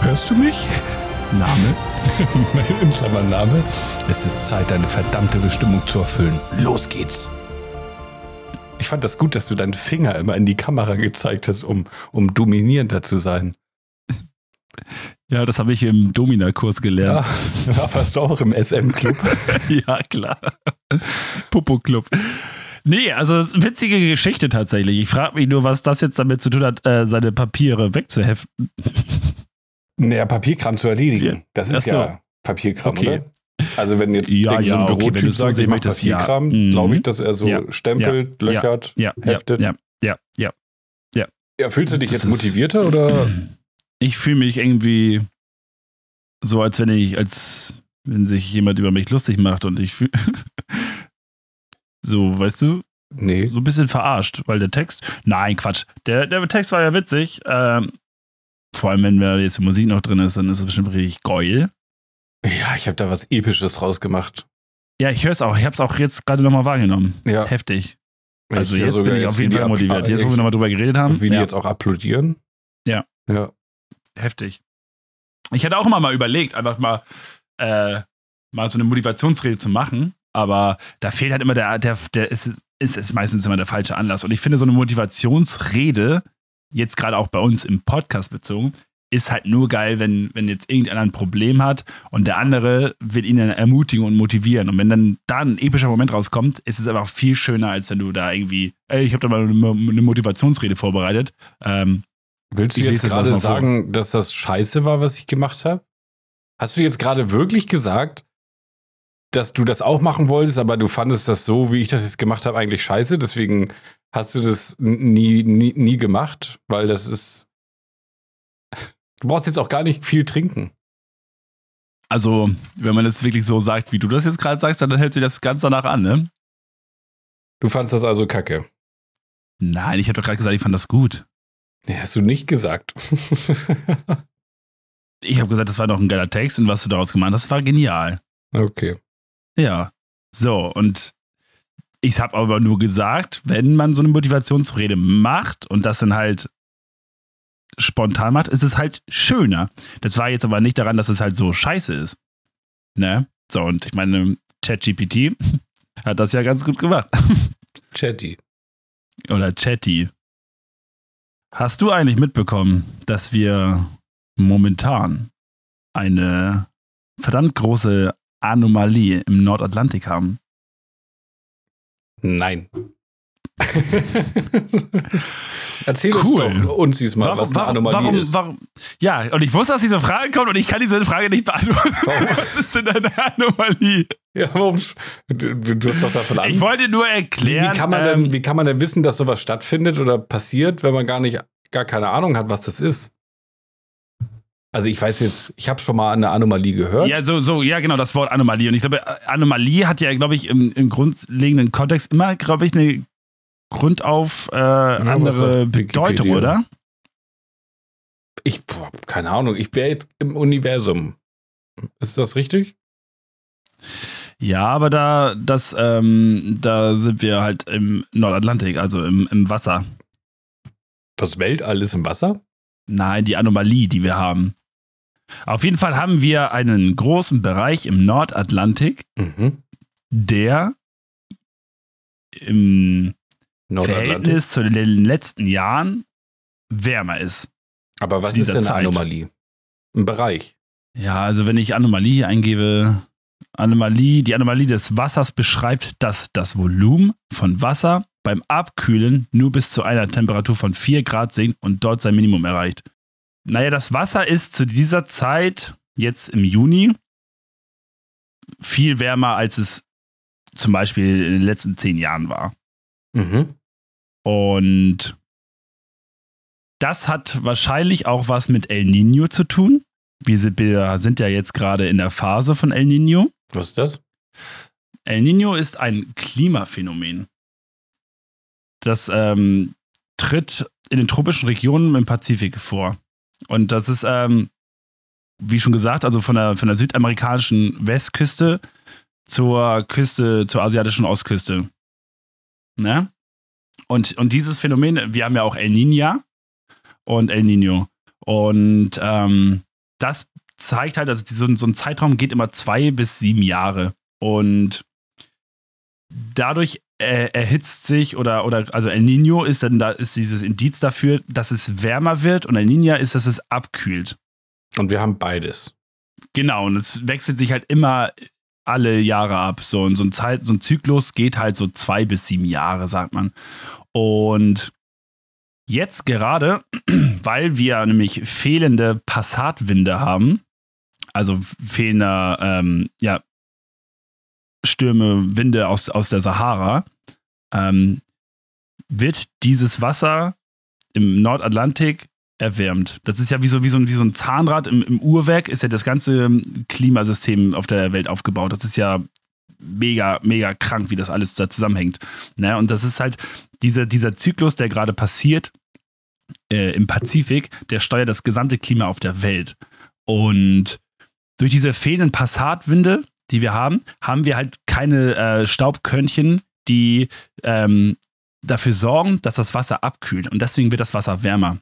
B: Hörst du mich? (laughs)
A: Name? (laughs)
B: mein Name. Es ist Zeit, deine verdammte Bestimmung zu erfüllen. Los geht's. Ich fand das gut, dass du deinen Finger immer in die Kamera gezeigt hast, um, um dominierender zu sein.
A: Ja, das habe ich im Domina-Kurs gelernt.
B: Ja, (laughs) warst du auch im SM-Club? (laughs)
A: Ja, klar. Popo-Club. Nee, also es ist eine witzige Geschichte tatsächlich. Ich frage mich nur, was das jetzt damit zu tun hat, äh, seine Papiere wegzuheften.
B: naja, Papierkram zu erledigen. Das ist
A: Ach so.
B: ja Papierkram,
A: Okay.
B: oder? Also wenn jetzt
A: Ja,
B: irgend so ein
A: ja, okay, wenn
B: Bürotyp
A: so
B: sagt,
A: sehen
B: ich mach
A: möchtest, ja.
B: Papierkram,
A: Mhm.
B: glaube ich, dass er so
A: Ja.
B: stempelt,
A: Ja.
B: löchert.
A: Ja,
B: Heftet.
A: ja, ja, ja, ja.
B: Ja, fühlst du dich
A: Das
B: jetzt motivierter oder? (clears throat)
A: Ich fühle mich irgendwie so, als wenn ich, als wenn sich jemand über mich lustig macht und ich fühle. (laughs) so, weißt du,
B: Nee.
A: so ein bisschen verarscht, weil der Text. Nein, Quatsch. Der, der Text war ja witzig. Ähm, vor allem, wenn da jetzt die Musik noch drin ist, dann ist es bestimmt richtig geil.
B: Ja, ich habe da was Episches draus gemacht.
A: Ja, ich höre es auch. Ich habe es auch jetzt gerade nochmal wahrgenommen.
B: Ja.
A: Heftig. Also
B: Ich
A: jetzt bin ich auf jeden Fall motiviert. Jetzt, wo wir nochmal drüber geredet haben.
B: Wie die
A: ja,
B: jetzt auch applaudieren.
A: Ja.
B: Ja.
A: heftig. Ich hatte auch immer mal überlegt, einfach mal, äh, mal so eine Motivationsrede zu machen, aber da fehlt halt immer der, der, der ist, ist, ist meistens immer der falsche Anlass. Und ich finde, so eine Motivationsrede, jetzt gerade auch bei uns im Podcast bezogen, ist halt nur geil, wenn, wenn jetzt irgendeiner ein Problem hat und der andere will ihn dann ermutigen und motivieren. Und wenn dann da ein epischer Moment rauskommt, ist es einfach viel schöner, als wenn du da irgendwie, ey, ich habe da mal eine, Motivationsrede vorbereitet. Ähm,
B: Willst du jetzt gerade
A: mal vor.
B: sagen, dass das scheiße war, was ich gemacht habe? Hast du jetzt gerade wirklich gesagt, dass du das auch machen wolltest, aber du fandest das so, wie ich das jetzt gemacht habe, eigentlich scheiße? Deswegen hast du das nie, nie, nie gemacht, weil das ist. Du brauchst jetzt auch gar nicht viel trinken.
A: Also, wenn man es wirklich so sagt, wie du das jetzt gerade sagst, dann hält sich das ganz danach an, ne?
B: Du fandest das also kacke.
A: Nein, ich habe doch gerade gesagt, ich fand das gut.
B: Nee, hast du nicht gesagt. (laughs)
A: Ich habe gesagt, das war doch ein geiler Text und was du daraus gemacht hast, war genial.
B: Okay.
A: Ja. So, und ich habe aber nur gesagt, wenn man so eine Motivationsrede macht und das dann halt spontan macht, ist es halt schöner. Das war jetzt aber nicht daran, dass es halt so scheiße ist. Ne? So, und ich meine, ChatGPT (laughs) hat das ja ganz gut gemacht. (laughs)
B: Chatty.
A: Oder Chatty. Hast du eigentlich mitbekommen, dass wir momentan eine verdammt große Anomalie im Nordatlantik haben?
B: Nein. (laughs) Erzähl uns doch uns diesmal, warum, was eine Anomalie
A: warum,
B: ist.
A: Warum, ja, und ich wusste, dass diese Frage kommt und ich kann diese Frage nicht beantworten. Warum? (laughs) Was ist denn eine Anomalie?
B: Ja, warum? Du, du hast doch davon an.
A: Ich wollte nur erklären.
B: Wie, wie, kann man ähm, denn, wie kann man denn wissen, dass sowas stattfindet oder passiert, wenn man gar nicht, gar keine Ahnung hat, was das ist? Also ich weiß jetzt, ich habe schon mal eine Anomalie gehört.
A: Ja, so, so, ja, genau, das Wort Anomalie. Und ich glaube, Anomalie hat ja, glaube ich, im, im grundlegenden Kontext immer, glaube ich, eine Grundauf äh, andere Bedeutung, oder?
B: Ich, boah, keine Ahnung, ich wäre jetzt im Universum. Ist das richtig?
A: Ja, aber da, das, ähm, da sind wir halt im Nordatlantik, also im, im Wasser.
B: Das Weltall ist im Wasser?
A: Nein, die Anomalie, die wir haben. Auf jeden Fall haben wir einen großen Bereich im Nordatlantik, mhm. der im Verhältnis zu den letzten Jahren wärmer ist.
B: Aber was ist denn eine Zeit. Anomalie? Ein Bereich.
A: Ja, also wenn ich Anomalie eingebe, Anomalie, die Anomalie des Wassers beschreibt, dass das Volumen von Wasser beim Abkühlen nur bis zu einer Temperatur von 4 Grad sinkt und dort sein Minimum erreicht. Naja, das Wasser ist zu dieser Zeit, jetzt im Juni, viel wärmer, als es zum Beispiel in den letzten zehn Jahren war. Mhm. Und das hat wahrscheinlich auch was mit El Nino zu tun. Wir sind ja jetzt gerade in der Phase von El Nino.
B: Was ist das?
A: El Nino ist ein Klimaphänomen. Das ähm, tritt in den tropischen Regionen im Pazifik vor. Und das ist, ähm, wie schon gesagt, also von der, von der südamerikanischen Westküste zur Küste, zur asiatischen Ostküste. Ne? Und, und dieses Phänomen, wir haben ja auch El Niño und El Nino. Und ähm, das zeigt halt, also so, so ein Zeitraum geht immer zwei bis sieben Jahre. Und dadurch äh, erhitzt sich oder, oder also El Nino ist dann da ist dieses Indiz dafür, dass es wärmer wird und El Niña ist, dass es abkühlt.
B: Und wir haben beides.
A: Genau, und es wechselt sich halt immer alle Jahre ab. So, und so ein, Zeit, so ein Zyklus geht halt so zwei bis sieben Jahre, sagt man. Und jetzt gerade, (clears throat) weil wir nämlich fehlende Passatwinde haben, also fehlender, ähm, ja, Stürme, Winde aus, aus der Sahara, ähm, wird dieses Wasser im Nordatlantik erwärmt. Das ist ja wie so, wie so, ein, wie so ein Zahnrad im, im Uhrwerk, ist ja das ganze Klimasystem auf der Welt aufgebaut. Das ist ja mega, mega krank, wie das alles da zusammenhängt. Ne? Und das ist halt dieser, dieser Zyklus, der gerade passiert äh, im Pazifik, der steuert das gesamte Klima auf der Welt. Und durch diese fehlenden Passatwinde, die wir haben, haben wir halt keine äh, Staubkörnchen, die ähm, dafür sorgen, dass das Wasser abkühlt. Und deswegen wird das Wasser wärmer.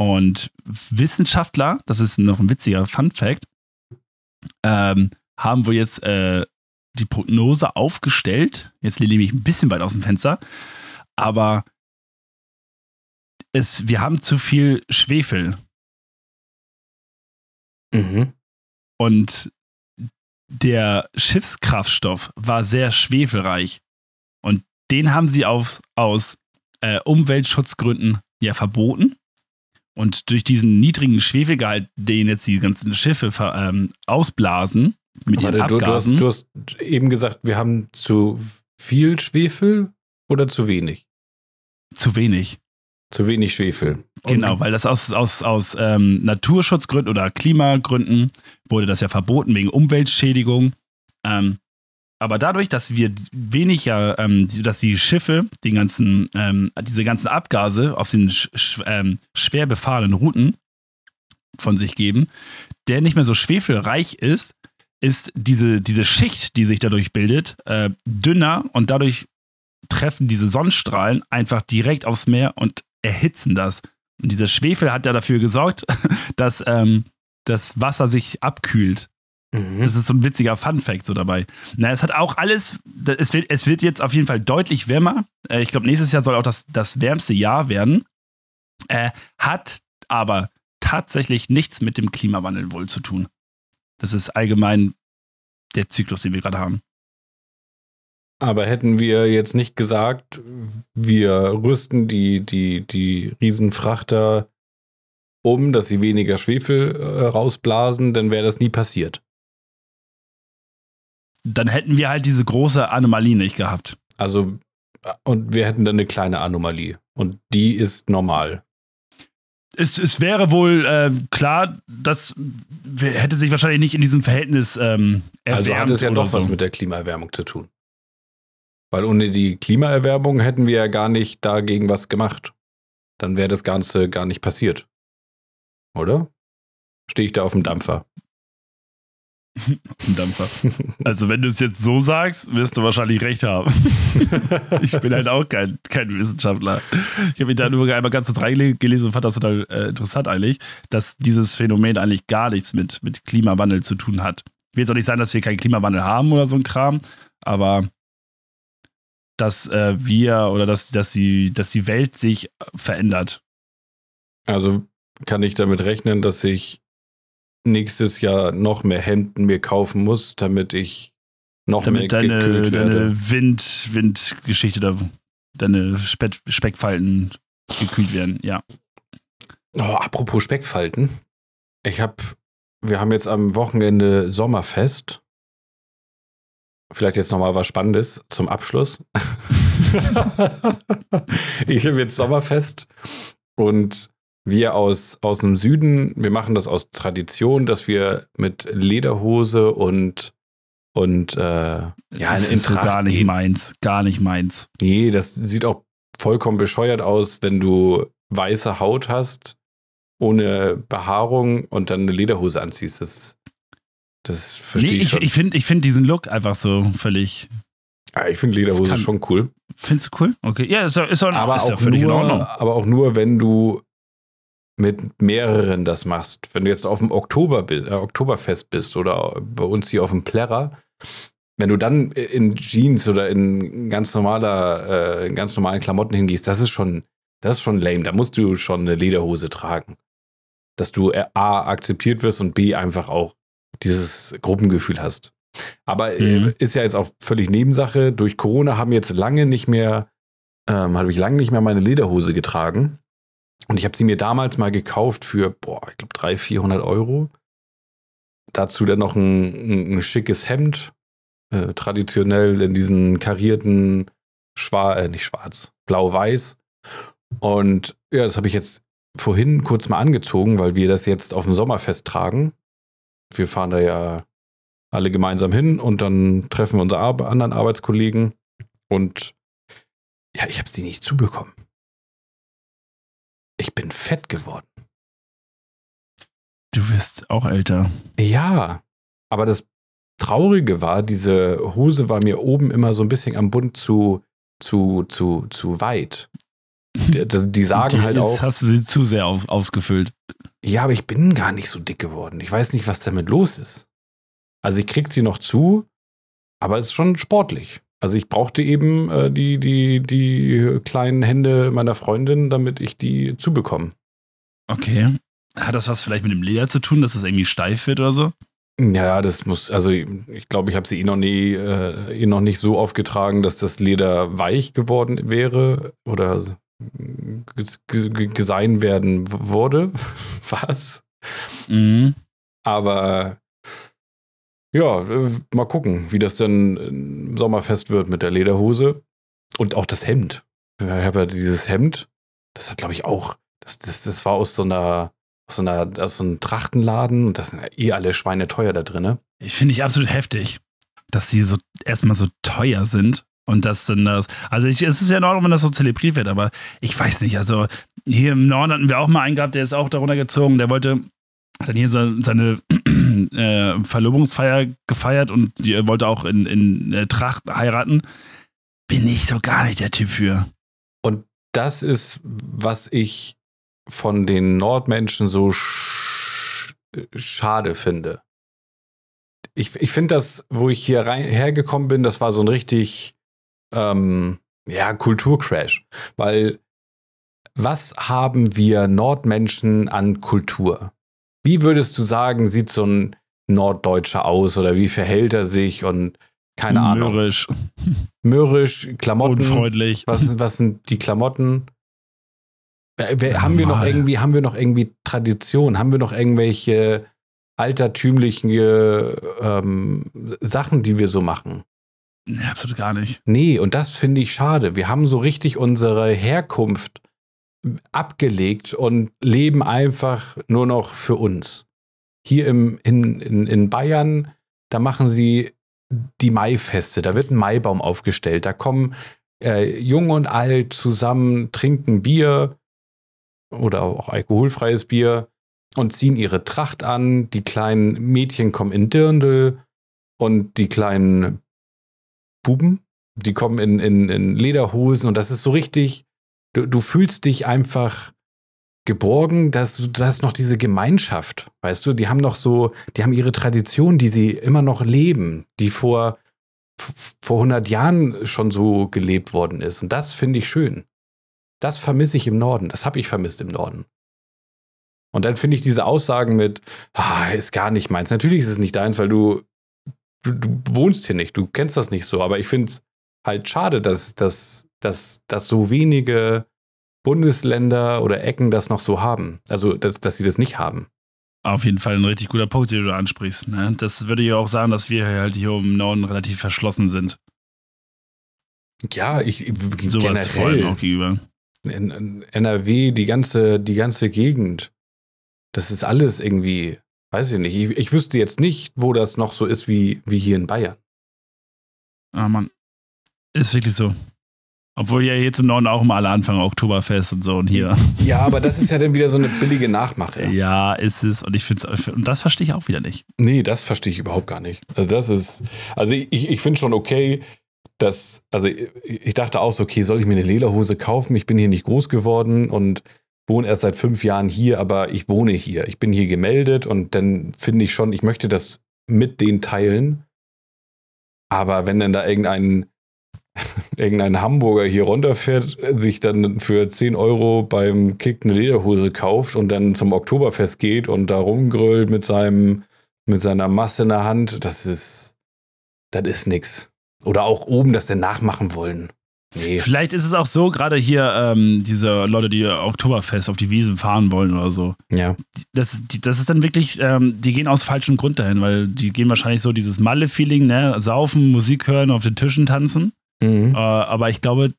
A: Und Wissenschaftler, das ist noch ein witziger Fun Fact, ähm, haben wohl jetzt äh, die Prognose aufgestellt. Jetzt lehne ich mich ein bisschen weit aus dem Fenster. Aber es, wir haben zu viel Schwefel. Mhm. Und der Schiffskraftstoff war sehr schwefelreich. Und den haben sie auf, aus äh, Umweltschutzgründen ja verboten. Und durch diesen niedrigen Schwefelgehalt, den jetzt die ganzen Schiffe ähm, ausblasen, mit
B: Warte, den Abgasen. Du, du, hast, du hast eben gesagt, wir haben zu viel Schwefel oder zu wenig?
A: Zu wenig.
B: Zu wenig Schwefel.
A: Und genau, weil das aus, aus, aus ähm, Naturschutzgründen oder Klimagründen wurde das ja verboten wegen Umweltschädigung. Ähm, aber dadurch, dass wir weniger, ähm, dass die Schiffe den ganzen, ähm, diese ganzen Abgase auf den sch ähm, schwer befahrenen Routen von sich geben, der nicht mehr so schwefelreich ist, ist diese, diese Schicht, die sich dadurch bildet, äh, dünner und dadurch treffen diese Sonnenstrahlen einfach direkt aufs Meer und erhitzen das. Und dieser Schwefel hat ja dafür gesorgt, (laughs) dass ähm, das Wasser sich abkühlt. Mhm. Das ist so ein witziger Fun-Fact so dabei. Na, es hat auch alles, es wird, es wird jetzt auf jeden Fall deutlich wärmer. Äh, ich glaube, nächstes Jahr soll auch das, das wärmste Jahr werden. Äh, hat aber tatsächlich nichts mit dem Klimawandel wohl zu tun. Das ist allgemein der Zyklus, den wir gerade haben.
B: Aber hätten wir jetzt nicht gesagt, wir rüsten die, die, die Riesenfrachter um, dass sie weniger Schwefel äh, rausblasen, dann wäre das nie passiert.
A: Dann hätten wir halt diese große Anomalie nicht gehabt.
B: Also, und wir hätten dann eine kleine Anomalie. Und die ist normal.
A: Es, es wäre wohl äh, klar, das hätte sich wahrscheinlich nicht in diesem Verhältnis ähm,
B: erwärmt. Also hat es ja doch so. was mit der Klimaerwärmung zu tun. Weil ohne die Klimaerwärmung hätten wir ja gar nicht dagegen was gemacht. Dann wäre das Ganze gar nicht passiert. Oder? Stehe ich da auf dem Dampfer? (laughs)
A: Ein Dampfer. Also, wenn du es jetzt so sagst, wirst du wahrscheinlich recht haben. (laughs) ich bin halt auch kein, kein Wissenschaftler. Ich habe mich da nur einmal ganz kurz reingelesen und fand das total äh, interessant eigentlich, dass dieses Phänomen eigentlich gar nichts mit, mit Klimawandel zu tun hat. Ich will jetzt auch nicht sagen, dass wir keinen Klimawandel haben oder so ein Kram, aber dass äh, wir oder dass, dass, die, dass die Welt sich verändert.
B: Also kann ich damit rechnen, dass ich nächstes Jahr noch mehr Hemden mir kaufen muss, damit ich noch damit mehr
A: deine,
B: gekühlt
A: werde. Deine Wind, Windgeschichte, da, deine Speck, Speckfalten gekühlt werden, ja.
B: Oh, apropos Speckfalten. Ich habe, wir haben jetzt am Wochenende Sommerfest Vielleicht jetzt nochmal was Spannendes zum Abschluss. (laughs) (laughs) ich habe jetzt Sommerfest und wir aus, aus dem Süden, wir machen das aus Tradition, dass wir mit Lederhose und und äh, ja,
A: das in, in ist Tracht gar nicht gehen. meins, gar nicht meins.
B: Nee, das sieht auch vollkommen bescheuert aus, wenn du weiße Haut hast, ohne Behaarung und dann eine Lederhose anziehst. Das das verstehe nee,
A: ich schon. Ich finde ich find diesen Look einfach so völlig.
B: Ja, ich finde Lederhose kann, schon cool.
A: Findest du cool? Okay. Ja, ist, ist, auch,
B: aber
A: ist
B: auch
A: ja völlig
B: nur,
A: in Ordnung.
B: Aber auch nur, wenn du mit mehreren das machst. Wenn du jetzt auf dem Oktober, äh, Oktoberfest bist oder bei uns hier auf dem Plärrer, wenn du dann in Jeans oder in ganz normaler, äh, ganz normalen Klamotten hingehst, das ist schon, das ist schon lame. Da musst du schon eine Lederhose tragen. Dass du A akzeptiert wirst und B einfach auch dieses Gruppengefühl hast. Aber äh, mhm. ist ja jetzt auch völlig Nebensache. Durch Corona haben jetzt lange nicht mehr, ähm, habe ich lange nicht mehr meine Lederhose getragen. Und ich habe sie mir damals mal gekauft für, boah, ich glaube 300, 400 Euro. Dazu dann noch ein, ein, schickes Hemd, äh, traditionell in diesen karierten, schwarz, äh, nicht schwarz, blau-weiß. Und ja, das habe ich jetzt vorhin kurz mal angezogen, weil wir das jetzt auf dem Sommerfest tragen wir fahren da ja alle gemeinsam hin und dann treffen wir unsere Ar anderen Arbeitskollegen und ja, ich habe sie nicht zubekommen. Ich bin fett geworden.
A: Du wirst auch älter.
B: Ja, aber das Traurige war, diese Hose war mir oben immer so ein bisschen am Bund zu, zu, zu, zu weit. (laughs) Die, die sagen
A: die
B: halt auch.
A: hast du sie zu sehr aus, ausgefüllt.
B: Ja, aber ich bin gar nicht so dick geworden. Ich weiß nicht, was damit los ist. Also ich krieg sie noch zu, aber es ist schon sportlich. Also ich brauchte eben äh, die, die, die kleinen Hände meiner Freundin, damit ich die zubekomme.
A: Okay. Hat das was vielleicht mit dem Leder zu tun, dass es irgendwie steif wird oder so?
B: Ja, das muss, also ich glaube, ich habe sie eh noch nie, äh, eh noch nicht so aufgetragen, dass das Leder weich geworden wäre oder gesein werden wurde. (laughs) Was? Mhm. Aber ja, mal gucken, wie das dann im Sommerfest wird mit der Lederhose. Und auch das Hemd. Ich habe ja dieses Hemd, das hat, glaube ich, auch, das, das, das war aus so einer, aus so einer, aus so einem Trachtenladen und das sind ja eh alle Schweine teuer da drin.
A: Ich finde ich absolut heftig, dass die so erstmal so teuer sind und das dann das. Also ich, es ist ja in Ordnung, wenn das so zelebriert wird, aber ich weiß nicht. Also hier im Norden hatten wir auch mal einen gehabt, der ist auch darunter gezogen, der wollte dann hier so, äh, Verlobungsfeier gefeiert und die wollte auch in, in äh, Tracht heiraten. Bin ich so gar nicht der Typ für.
B: Und das ist, was ich von den Nordmenschen so sch schade finde. Ich, ich finde das, wo ich hier rein, hergekommen bin, das war so ein richtig ähm, ja, Kulturcrash. Weil was haben wir Nordmenschen an Kultur? Wie würdest du sagen, sieht so ein Norddeutscher aus oder wie verhält er sich und keine Ahnung.
A: Mürrisch.
B: Mürrisch, Klamotten.
A: Unfreundlich.
B: Was, was sind die Klamotten? Haben wir noch irgendwie, haben wir noch irgendwie Tradition? Haben wir noch irgendwelche altertümlichen ähm, Sachen, die wir so machen?
A: Nee, absolut gar nicht.
B: Nee, und das finde ich schade. Wir haben so richtig unsere Herkunft abgelegt und leben einfach nur noch für uns. Hier im, in, in, in Bayern, da machen sie die Maifeste, da wird ein Maibaum aufgestellt, da kommen äh, jung und alt zusammen, trinken Bier oder auch alkoholfreies Bier und ziehen ihre Tracht an. Die kleinen Mädchen kommen in Dirndl und die kleinen Buben, die kommen in, in, in Lederhosen und das ist so richtig, du, du fühlst dich einfach geborgen, dass du hast noch diese Gemeinschaft, weißt du, die haben noch so, die haben ihre Tradition, die sie immer noch leben, die vor vor 100 Jahren schon so gelebt worden ist und das finde ich schön. Das vermisse ich im Norden, das habe ich vermisst im Norden. Und dann finde ich diese Aussagen mit, ah, ist gar nicht meins. Natürlich ist es nicht deins, weil du, du, du wohnst hier nicht, du kennst das nicht so. Aber ich finde es halt schade, dass, dass, dass, dass so wenige Bundesländer oder Ecken das noch so haben. Also, dass, dass sie das nicht haben.
A: Auf jeden Fall ein richtig guter Punkt, den du ansprichst. Ne? Das würde ja auch sagen, dass wir halt hier im Norden relativ verschlossen sind.
B: Ja, ich
A: Sowas generell auch gegenüber.
B: In, in NRW, die ganze, die ganze Gegend. Das ist alles irgendwie, weiß ich nicht. Ich, ich wüsste jetzt nicht, wo das noch so ist wie, wie hier in Bayern.
A: Ah, Mann. Ist wirklich so. Obwohl ja jetzt im Norden auch immer alle anfangen, Oktoberfest und so und hier.
B: Ja, aber das ist ja dann wieder so eine billige Nachmache. (laughs)
A: Ja, ist es. Und ich finde und das verstehe ich auch wieder nicht.
B: Nee, das verstehe ich überhaupt gar nicht. Also das ist, also ich, ich finde schon okay, dass, also ich dachte auch so, okay, soll ich mir eine Lederhose kaufen? Ich bin hier nicht groß geworden und wohne erst seit fünf Jahren hier, aber ich wohne hier. Ich bin hier gemeldet und dann finde ich schon, ich möchte das mit denen teilen. Aber wenn dann da irgendein (laughs) irgendein Hamburger hier runterfährt, sich dann für 10 Euro beim Kick eine Lederhose kauft und dann zum Oktoberfest geht und da rumgrölt mit seinem, mit seiner Masse in der Hand, das ist, das ist nix. Oder auch oben, dass sie nachmachen wollen.
A: Nee. Vielleicht ist es auch so, gerade hier ähm, diese Leute, die Oktoberfest auf die Wiesen fahren wollen oder so.
B: Ja.
A: Das, das ist dann wirklich, ähm, die gehen aus falschem Grund dahin, weil die gehen wahrscheinlich so dieses Malle-Feeling, ne? Saufen, Musik hören, auf den Tischen tanzen. Mhm. Äh, aber ich glaube,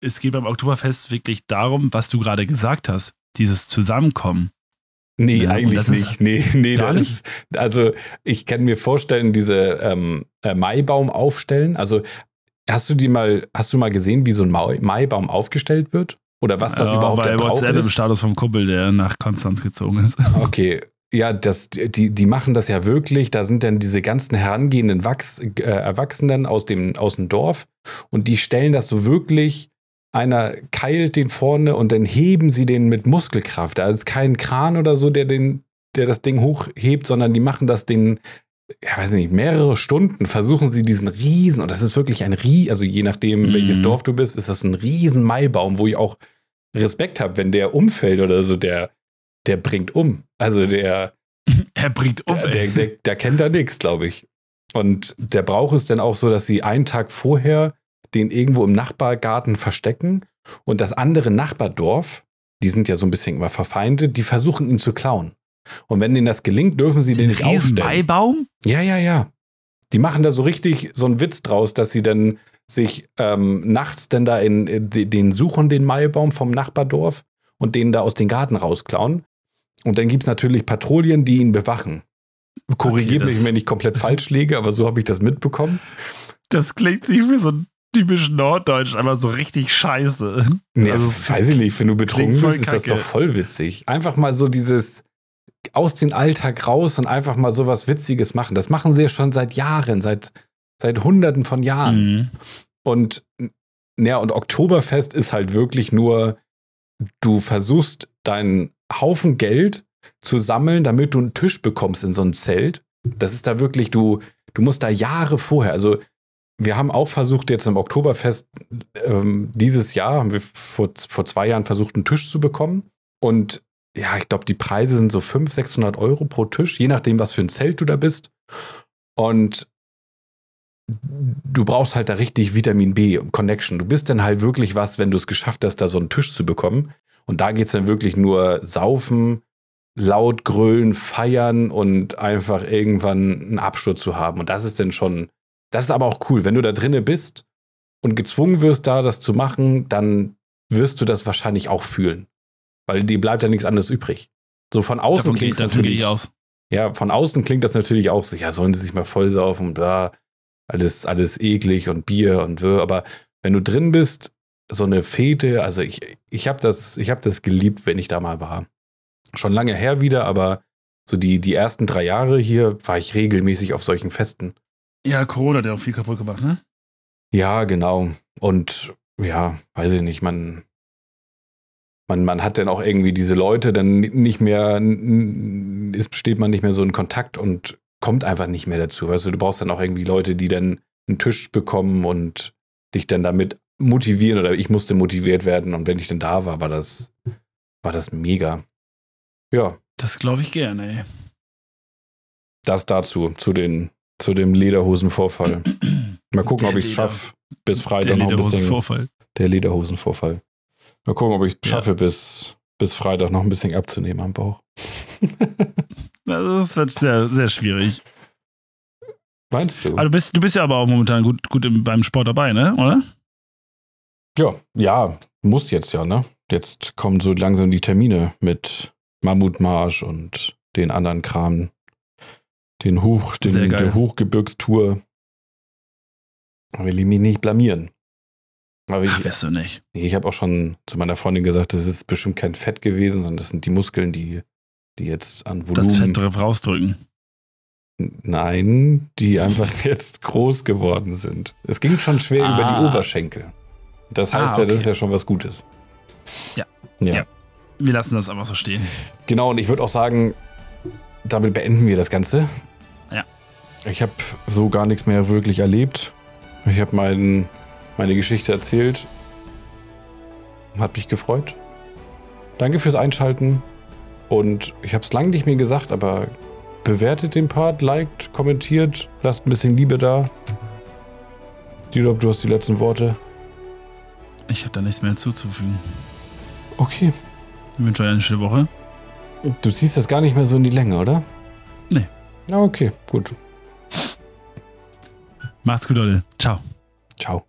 A: es geht beim Oktoberfest wirklich darum, was du gerade gesagt hast, dieses Zusammenkommen.
B: Nee, ja, eigentlich nicht. Nee, (laughs) nee, das nicht? Ist, also ich kann mir vorstellen, diese ähm, äh, Maibaum aufstellen. Also hast du die mal, hast du mal gesehen, wie so ein Maibaum aufgestellt wird? Oder was das ja, überhaupt
A: bei
B: der
A: WhatsApp ist? im Status vom Kumpel, der nach Konstanz gezogen ist.
B: Okay, ja, das, die, die machen das ja wirklich. Da sind dann diese ganzen herangehenden Wachs, äh, Erwachsenen aus dem, aus dem Dorf und die stellen das so wirklich. Einer keilt den vorne und dann heben sie den mit Muskelkraft. Da ist kein Kran oder so, der, den, der das Ding hochhebt, sondern die machen das den, ja, weiß nicht, mehrere Stunden versuchen sie diesen Riesen, und das ist wirklich ein Riesen, also je nachdem, mhm. welches Dorf du bist, ist das ein Riesen Maibaum, wo ich auch Respekt habe, wenn der umfällt oder so, der, der bringt um. Also der. (laughs)
A: er bringt um.
B: Der, der, der, der kennt da nichts, glaube ich. Und der Brauch ist dann auch so, dass sie einen Tag vorher den irgendwo im Nachbargarten verstecken und das andere Nachbardorf, die sind ja so ein bisschen immer verfeindet, die versuchen ihn zu klauen. Und wenn denen das gelingt, dürfen sie den, den nicht aufstellen.
A: Maibaum?
B: Ja, ja, ja. Die machen da so richtig so einen Witz draus, dass sie dann sich ähm, nachts dann da in, in den suchen, den Maibaum vom Nachbardorf und den da aus den Garten rausklauen. Und dann gibt es natürlich Patrouillen, die ihn bewachen. Korrigiert okay, mich, wenn ich komplett falsch liege, aber so habe ich das mitbekommen.
A: Das klingt sich wie so ein typisch Norddeutsch, aber so richtig scheiße.
B: Nee, also, weiß ich nicht, wenn du betrunken bist, ist das doch voll witzig. Einfach mal so dieses, aus dem Alltag raus und einfach mal sowas Witziges machen. Das machen sie ja schon seit Jahren, seit, seit Hunderten von Jahren. Mhm. Und ja, und Oktoberfest ist halt wirklich nur, du versuchst deinen Haufen Geld zu sammeln, damit du einen Tisch bekommst in so ein Zelt. Das ist da wirklich, du, du musst da Jahre vorher, also wir haben auch versucht, jetzt im Oktoberfest ähm, dieses Jahr, haben wir vor, vor zwei Jahren versucht, einen Tisch zu bekommen. Und ja, ich glaube, die Preise sind so 500, 600 Euro pro Tisch, je nachdem, was für ein Zelt du da bist. Und du brauchst halt da richtig Vitamin B, Connection. Du bist dann halt wirklich was, wenn du es geschafft hast, da so einen Tisch zu bekommen. Und da geht es dann wirklich nur saufen, laut grölen, feiern und einfach irgendwann einen Absturz zu haben. Und das ist dann schon, das ist aber auch cool. Wenn du da drinne bist und gezwungen wirst, da das zu machen, dann wirst du das wahrscheinlich auch fühlen. Weil dir bleibt ja nichts anderes übrig. So von außen klingt es natürlich. Aus. Ja, von außen klingt das natürlich auch so, ja, sollen sie sich mal vollsaufen und bla, alles, alles eklig und Bier und. Aber wenn du drin bist, so eine Fete, also ich, ich habe das, ich hab das geliebt, wenn ich da mal war. Schon lange her wieder, aber so die, die ersten drei Jahre hier war ich regelmäßig auf solchen Festen.
A: Ja, Corona hat ja auch viel kaputt gemacht, ne?
B: Ja, genau. Und ja, weiß ich nicht, man, man, man hat dann auch irgendwie diese Leute dann nicht mehr, ist, steht man nicht mehr so in Kontakt und kommt einfach nicht mehr dazu. Weißt du, du brauchst dann auch irgendwie Leute, die dann einen Tisch bekommen und dich dann damit motivieren oder ich musste motiviert werden und wenn ich dann da war, war das, war das mega. Ja.
A: Das glaube ich gerne, ey.
B: Das dazu, zu, den, zu dem Lederhosenvorfall. Mal gucken, der ob ich es schaffe, bis Freitag noch ein bisschen. Der Lederhosenvorfall. Mal gucken, ob ich es schaffe, ja. bis, bis Freitag noch ein bisschen abzunehmen am Bauch. (laughs)
A: das wird sehr, sehr schwierig.
B: Meinst du?
A: Also du, bist, du bist ja aber auch momentan gut, gut im, beim Sport dabei, ne? Oder?
B: Ja, ja, muss jetzt ja, ne? Jetzt kommen so langsam die Termine mit Mammutmarsch und den anderen Kram. Den Hoch, den, der Hochgebirgstour. Will ich mich nicht blamieren.
A: Aber ich, Ach, wirst du nicht.
B: Ich habe auch schon zu meiner Freundin gesagt, das ist bestimmt kein Fett gewesen, sondern das sind die Muskeln, die, die jetzt an Volumen.
A: Das Fett rausdrücken.
B: Nein, die einfach (laughs) jetzt groß geworden sind. Es ging schon schwer ah. über die ah. Oberschenkel. Das heißt ah, okay. ja, das ist ja schon was Gutes.
A: Ja. ja. ja. Wir lassen das einfach so stehen.
B: Genau, und ich würde auch sagen, damit beenden wir das Ganze.
A: Ja.
B: Ich habe so gar nichts mehr wirklich erlebt. Ich habe meinen meine Geschichte erzählt. Hat mich gefreut. Danke fürs Einschalten. Und ich habe es lange nicht mehr gesagt, aber bewertet den Part, liked, kommentiert, lasst ein bisschen Liebe da. Didop, du hast die letzten Worte.
A: Ich habe da nichts mehr hinzuzufügen.
B: Okay.
A: Ich wünsche euch eine schöne Woche.
B: Du ziehst das gar nicht mehr so in die Länge, oder?
A: Nee.
B: Okay, gut.
A: Macht's gut, Leute. Ciao.
B: Ciao.